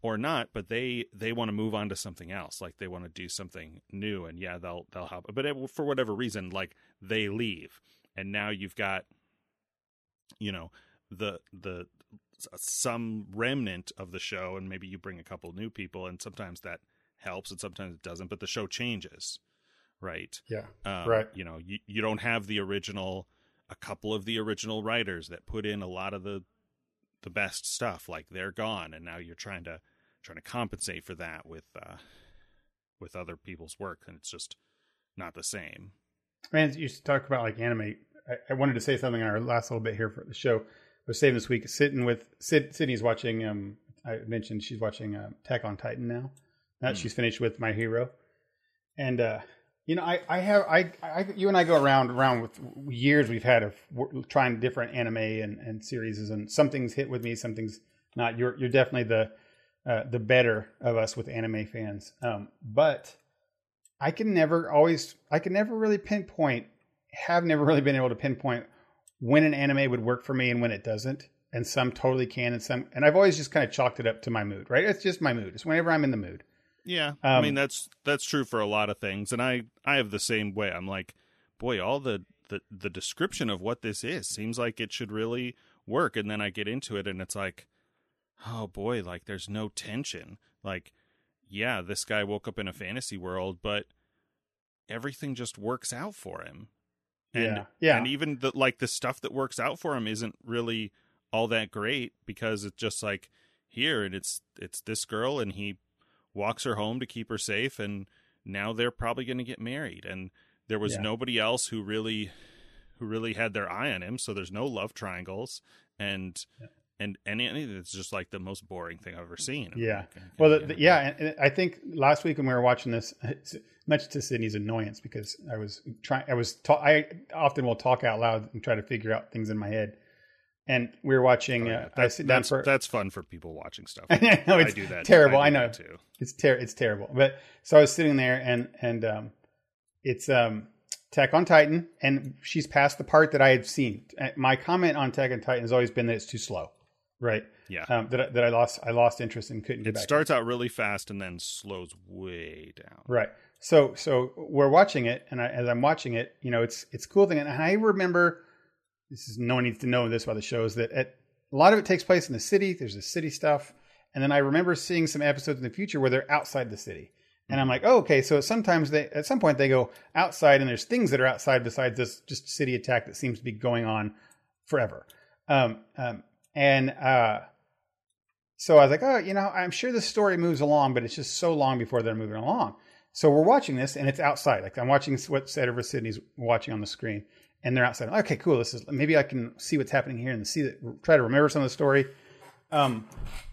or not, but they they want to move on to something else. Like they want to do something new, and yeah, they'll they'll help. But it, for whatever reason, like they leave, and now you've got, you know, the the some remnant of the show, and maybe you bring a couple new people, and sometimes that helps, and sometimes it doesn't. But the show changes, right? Yeah. Um, Right. You know, you you don't have the original, a couple of the original writers that put in a lot of the the best stuff like they're gone and now you're trying to trying to compensate for that with uh with other people's work and it's just not the same Man, you used to talk about like anime. I, I wanted to say something in our last little bit here for the show. I was saving this week, sitting with Sid, Sydney's watching. Um, I mentioned she's watching um, Attack on Titan now. That Hmm. she's finished with My Hero, and uh, you know, I, I have I, I, you and I go around around with years we've had of trying different anime and and series, and some things hit with me, some things not. You're you're definitely the uh, the better of us with anime fans, um, but I can never always I can never really pinpoint have never really been able to pinpoint when an anime would work for me and when it doesn't. And some totally can and some and I've always just kind of chalked it up to my mood, right? It's just my mood. It's whenever I'm in the mood. yeah i Um, mean that's that's true for a lot of things and i i have the same way i'm like boy all the the the description of what this is seems like it should really work and then i get into it and it's like oh boy like there's no tension like yeah this guy woke up in a fantasy world but everything just works out for him and yeah. Yeah. and even the like the stuff that works out for him isn't really all that great because it's just like here and it's it's this girl and he walks her home to keep her safe and now they're probably going to get married and there was Yeah. nobody else who really who really had their eye on him so there's no love triangles and and and it's just like the most boring thing I've ever seen. Yeah. Like, Well, the, the, yeah, and, I think last week when we were watching this, much to Sydney's annoyance, because I was trying, I was, ta- I often will talk out loud and try to figure out things in my head. And we were watching. Oh, uh, yeah. I sit down that's for. that's fun for people watching stuff. I know it's I do that. terrible. do I, know too. it's ter- it's terrible. But so I was sitting there, and and um, it's um, Attack on Titan, and she's past the part that I had seen. Uh, My comment on Attack on Titan has always been that it's too slow, right? Yeah. Um, that I- that I lost I lost interest and couldn't get back. it starts out really fast and then slows way down. Right. So so we're watching it, and I, as I'm watching it, you know, it's it's cool thing, and I remember this is no one needs to know this about the show is that at, a lot of it takes place in the city. There's the city stuff, and then I remember seeing some episodes in the future where they're outside the city, and I'm like, oh, okay. So sometimes they at some point they go outside, and there's things that are outside besides this just city attack that seems to be going on forever. Um, um, and uh, so I was like, oh, you know, I'm sure the story moves along, but it's just so long before they're moving along. So we're watching this, and it's outside. Like I'm watching what Cedric Sydney's watching on the screen, and they're outside. Okay, cool. This is maybe I can see what's happening here and see that. Try to remember some of the story. Um,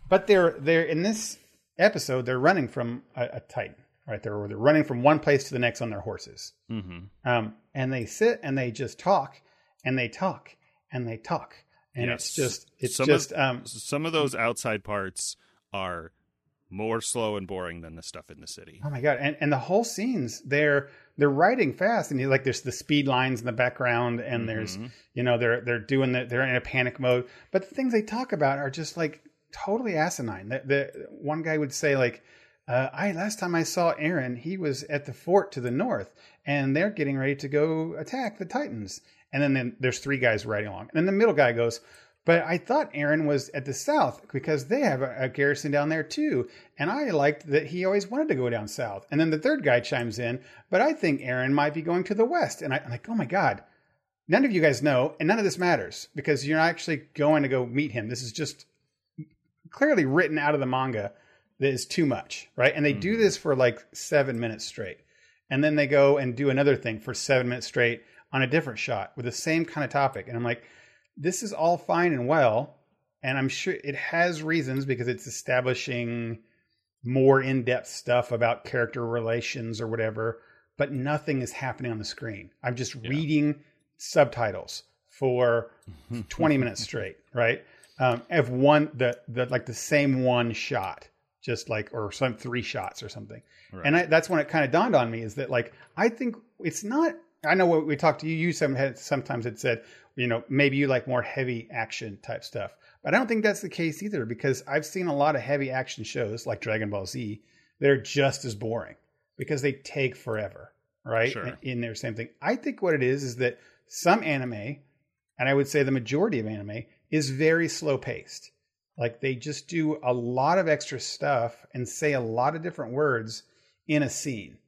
but they're they're in this episode. They're running from a, a Titan, right? They're they're running from one place to the next on their horses. hmm Um, and they sit and they just talk, and they talk and they talk, and it's just it's Some just of, um, some of those outside parts are more slow and boring than the stuff in the city. Oh my god! And and the whole scenes they're they're writing fast, and you like there's the speed lines in the background, and there's Mhm. you know they're they're doing the they're in a panic mode. But the things they talk about are just like totally asinine. The, the one guy would say like, uh, "I last time I saw Eren, he was at the fort to the north, and they're getting ready to go attack the Titans." And then, then there's three guys riding along, and then the middle guy goes. But I thought Eren was at the south because they have a, a garrison down there too. And I liked that he always wanted to go down south. And then the third guy chimes in, but I think Eren might be going to the west. And I, I'm like, oh my God, none of you guys know. And none of this matters because you're not actually going to go meet him. This is just clearly written out of the manga that is too much, right? And they do Mhm. this for like seven minutes straight. And then they go and do another thing for seven minutes straight on a different shot with the same kind of topic. And I'm like, this is all fine and well. And I'm sure it has reasons because it's establishing more in depth stuff about character relations or whatever, but nothing is happening on the screen. I'm just Yeah. reading subtitles for 20 minutes straight, right? Um, of one, the, the, like the same one shot, just like, or some three shots or something. Right. And I, that's when it kind of dawned on me is that like I think it's not. I know what we talked to you. You some had sometimes had said, you know, maybe you like more heavy action type stuff, but I don't think that's the case either because I've seen a lot of heavy action shows like Dragon Ball Z that are just as boring because they take forever, right? Sure. In, in their same thing. I think what it is is that some anime, and I would say the majority of anime, is very slow paced. Like they just do a lot of extra stuff and say a lot of different words in a scene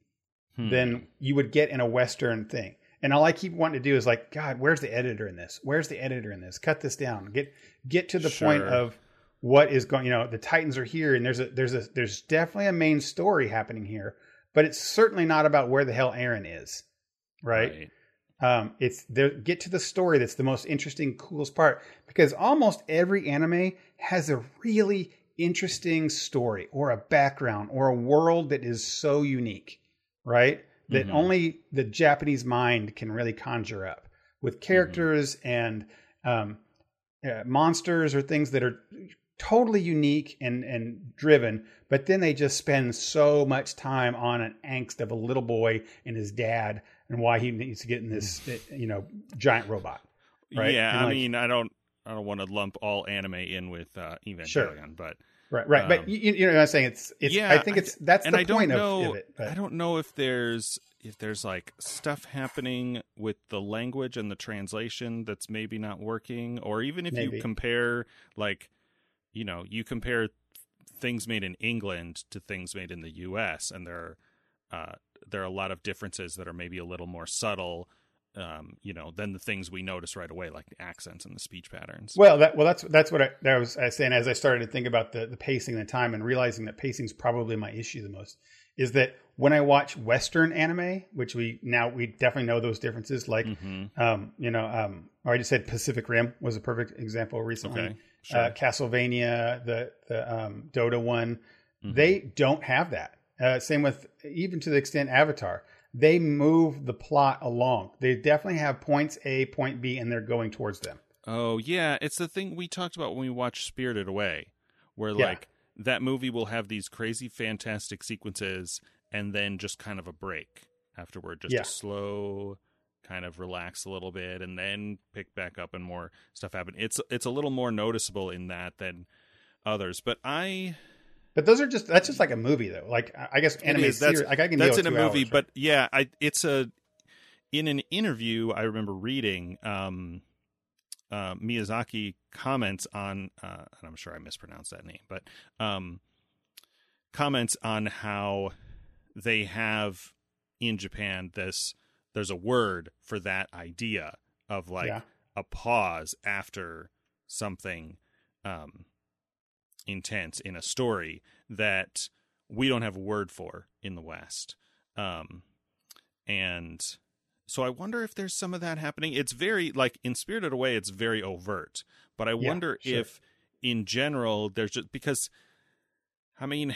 Hmm. than you would get in a Western thing. And all I keep wanting to do is like, God, where's the editor in this? Where's the editor in this? Cut this down. Get get to the point of what is going. You know, the Titans are here, and there's a there's a there's definitely a main story happening here, but it's certainly not about where the hell Eren is, right? Um, it's there. Get to the story. That's the most interesting, coolest part because almost every anime has a really interesting story or a background or a world that is so unique, right? That Mhm. only the Japanese mind can really conjure up with characters and um, uh, monsters or things that are totally unique and and driven. But then they just spend so much time on an angst of a little boy and his dad and why he needs to get in this you know giant robot. Right? Yeah, I mean, I don't, I don't want to lump all anime in with uh, Evangelion, but Right, right. Um, but you, you know what I'm saying? It's it's. Yeah, I think it's that's the I don't point know, of, of it. But I don't know if there's if there's like stuff happening with the language and the translation that's maybe not working, or even if Maybe. you compare like, you know, you compare things made in England to things made in the U.S. and there are uh, there are a lot of differences that are maybe a little more subtle. Um, you know, than the things we notice right away, like the accents and the speech patterns. Well, that well, that's that's what I, that was I was saying as I started to think about the the pacing and the time and realizing that pacing is probably my issue the most is that when I watch Western anime, which we now we definitely know those differences, like Mm-hmm. um, you know, um, I just said Pacific Rim was a perfect example recently. Okay. Sure. Uh, Castlevania, the the um, Dota one, Mhm. they don't have that. Uh, same with even to the extent Avatar, they move the plot along. They definitely have points A, point B, and they're going towards them. Oh yeah, it's the thing we talked about when we watched Spirited Away, where Yeah. like that movie will have these crazy fantastic sequences and then just kind of a break afterward, just Yeah. a slow kind of relax a little bit and then pick back up and more stuff happen. It's it's a little more noticeable in that than others, but I But those are just that's just like a movie though. Like I guess anime is. That's- series, like I can that's in a movie, hours, but yeah, I it's a in an interview I remember reading um uh, Miyazaki comments on uh, and I'm sure I mispronounced that name, but um comments on how they have in Japan this there's a word for that idea of like Yeah. a pause after something um intense in a story that we don't have a word for in the West. Um, and so I wonder if there's some of that happening. It's very like in Spirited Away, it's very overt, but I Yeah, wonder sure. if in general there's just because I mean,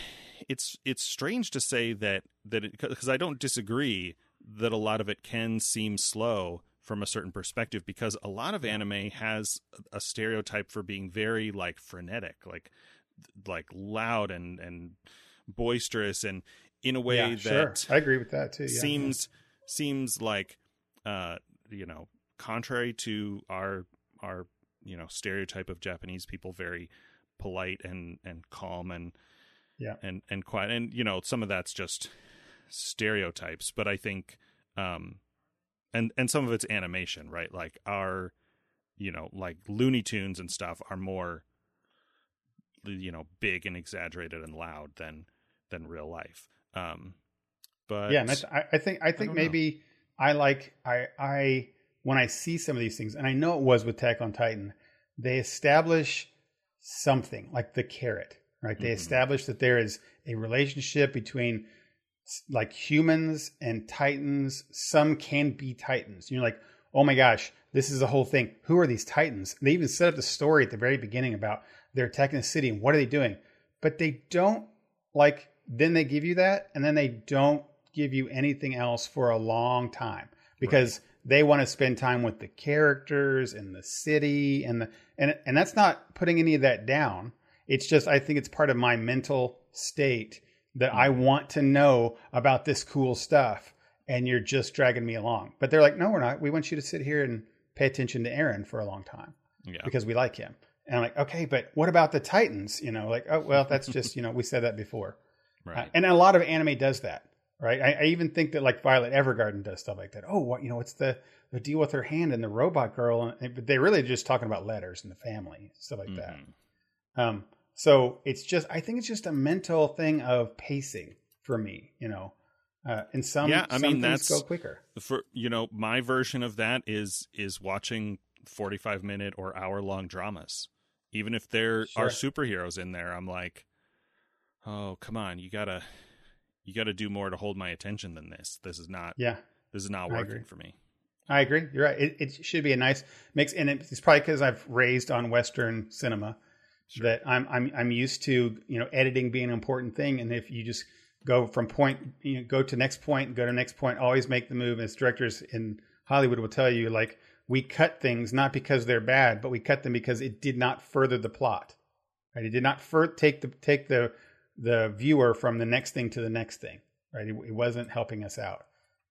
it's it's strange to say that that because I don't disagree that a lot of it can seem slow from a certain perspective because a lot of anime has a stereotype for being very like frenetic, like like loud and and boisterous and in a way yeah, that sure. I agree with that too. Yeah. seems seems like uh you know contrary to our our you know stereotype of Japanese people very polite and and calm and Yeah. and and quiet and you know some of that's just stereotypes but I think um and and some of it's animation right like our you know like Looney Tunes and stuff are more you know big and exaggerated and loud than than real life um but yeah, and I, I think I think know. maybe I like I I when I see some of these things, and I know it was with Attack on Titan, they establish something like the carrot, right? They Mhm. establish that there is a relationship between like humans and titans. Some can be titans. You're like, oh my gosh, this is a whole thing. Who are these titans? They even set up the story at the very beginning about they're attacking the city and what are they doing? But they don't like then they give you that and then they don't give you anything else for a long time because they want to spend time with the characters and the city and the and and that's not putting any of that down it's just i think it's part of my mental state that i want to know about this cool stuff and you're just dragging me along but they're like no we're not we want you to sit here and pay attention to Eren for a long time yeah because we like him and i'm like okay but what about the titans you know like oh well that's just you know we said that before right uh, and a lot of anime does that, right? I, I even think that like Violet Evergarden does stuff like that. Oh, what you know, what's the the deal with her hand and the robot girl? And, but they really just talking about letters and the family stuff like that. Mhm. Um, so it's just I think it's just a mental thing of pacing for me, you know. Uh, and some Yeah, I some mean, things that's- go quicker. for you know my version of that is is watching 45 minute or hour long dramas even if there are superheroes in there i'm like oh come on you gotta you gotta do more to hold my attention than this this is not Yeah, this is not working for me I agree. You're right. It, it should be a nice mix, and it's probably because I've raised on Western cinema Sure. that I'm I'm I'm used to you know editing being an important thing, and if you just go from point you know, go to next point, go to next point, always make the move. As directors in Hollywood will tell you, like we cut things not because they're bad, but we cut them because it did not further the plot. Right? It did not fur- take the take the the viewer from the next thing to the next thing. Right? It, it wasn't helping us out.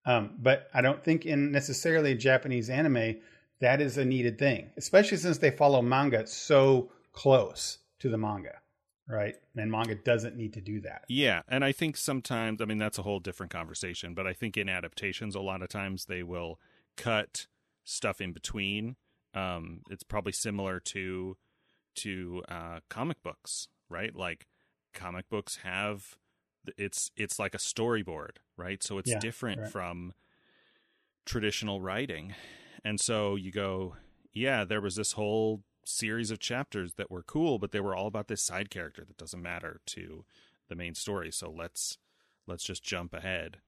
Um, but I don't think in necessarily Japanese anime that is a needed thing, especially since they follow manga so close to the manga, right? And manga doesn't need to do that. yeah and i think sometimes i mean that's a whole different conversation but i think in adaptations a lot of times they will cut stuff in between um it's probably similar to to uh comic books right like comic books have it's it's like a storyboard right so it's Yeah, different right. from traditional writing and so you go yeah there was this whole series of chapters that were cool but they were all about this side character that doesn't matter to the main story so let's let's just jump ahead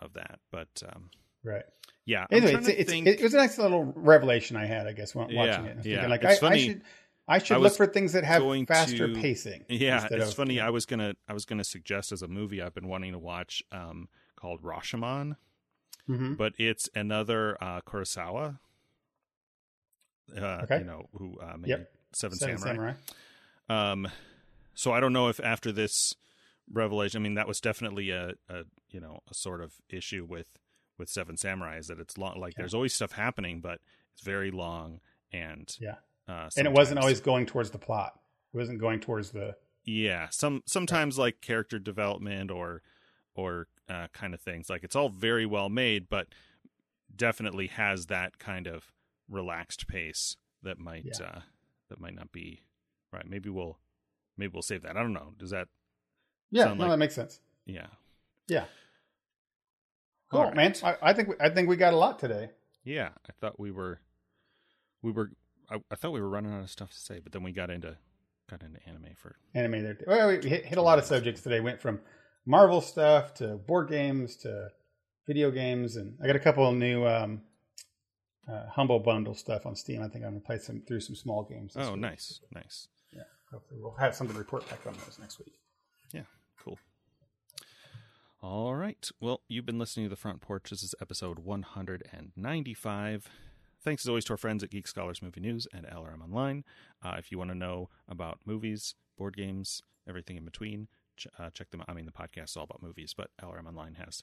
of that. But um, right. Yeah. Anyway, it's, it's, think- it was a nice little revelation I had, I guess, when Yeah, watching it. I yeah. like, It's I, I should, I should I look for things that have faster to- pacing. Yeah, it's of- funny. I was gonna I was gonna suggest as a movie I've been wanting to watch um, called Rashomon, Mhm. but it's another uh, Kurosawa. Uh, Okay. You know who uh, made Yep. Seven, Seven Samurai. Samurai. Um, so I don't know if after this revelation, I mean, that was definitely a, a you know a sort of issue with with Seven Samurai is that it's long. Like Yeah. there's always stuff happening, but it's very long and Yeah. uh, And it wasn't always going towards the plot. It wasn't going towards the. yeah some sometimes like character development or or uh, kind of things like it's all very well made but definitely has that kind of relaxed pace that might Yeah. uh that might not be right maybe we'll maybe we'll save that i don't know does that Yeah, no, like- that makes sense. yeah Yeah. Cool, right. man. I, I think we, I think we got a lot today. yeah i thought we were we were I, I thought we were running out of stuff to say but then we got into got into anime for Anime there. Well, we hit, hit a lot of subjects today. Went from Marvel stuff to board games to video games, and I got a couple of new um, uh, humble bundle stuff on Steam. I think I'm gonna play some through some small games. oh week. nice nice Yeah, hopefully we'll have something to report back on those next week. Yeah, cool. All right. Well, you've been listening to The Front Porch. This is episode 195. Thanks as always to our friends at Geek Scholars Movie News and LRM Online. Uh, if you want to know about movies, board games, everything in between, ch- uh, check them out. I mean, the podcast is all about movies, but LRM Online has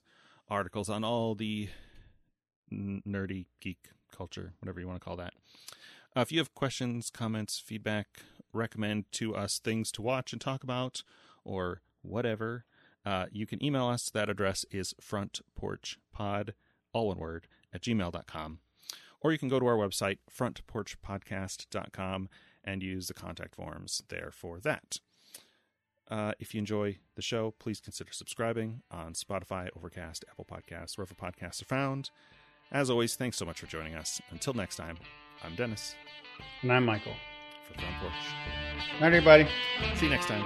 articles on all the n- nerdy geek culture, whatever you want to call that. Uh, if you have questions, comments, feedback, recommend to us things to watch and talk about, or whatever, uh, you can email us. That address is frontporchpod, all one word, at gmail.com. Or you can go to our website, frontporchpodcast.com, and use the contact forms there for that. Uh, if you enjoy the show, please consider subscribing on Spotify, Overcast, Apple Podcasts, wherever podcasts are found. As always, thanks so much for joining us. Until next time, I'm Dennis. And I'm Michael. For Front Porch. All right, everybody. See you next time.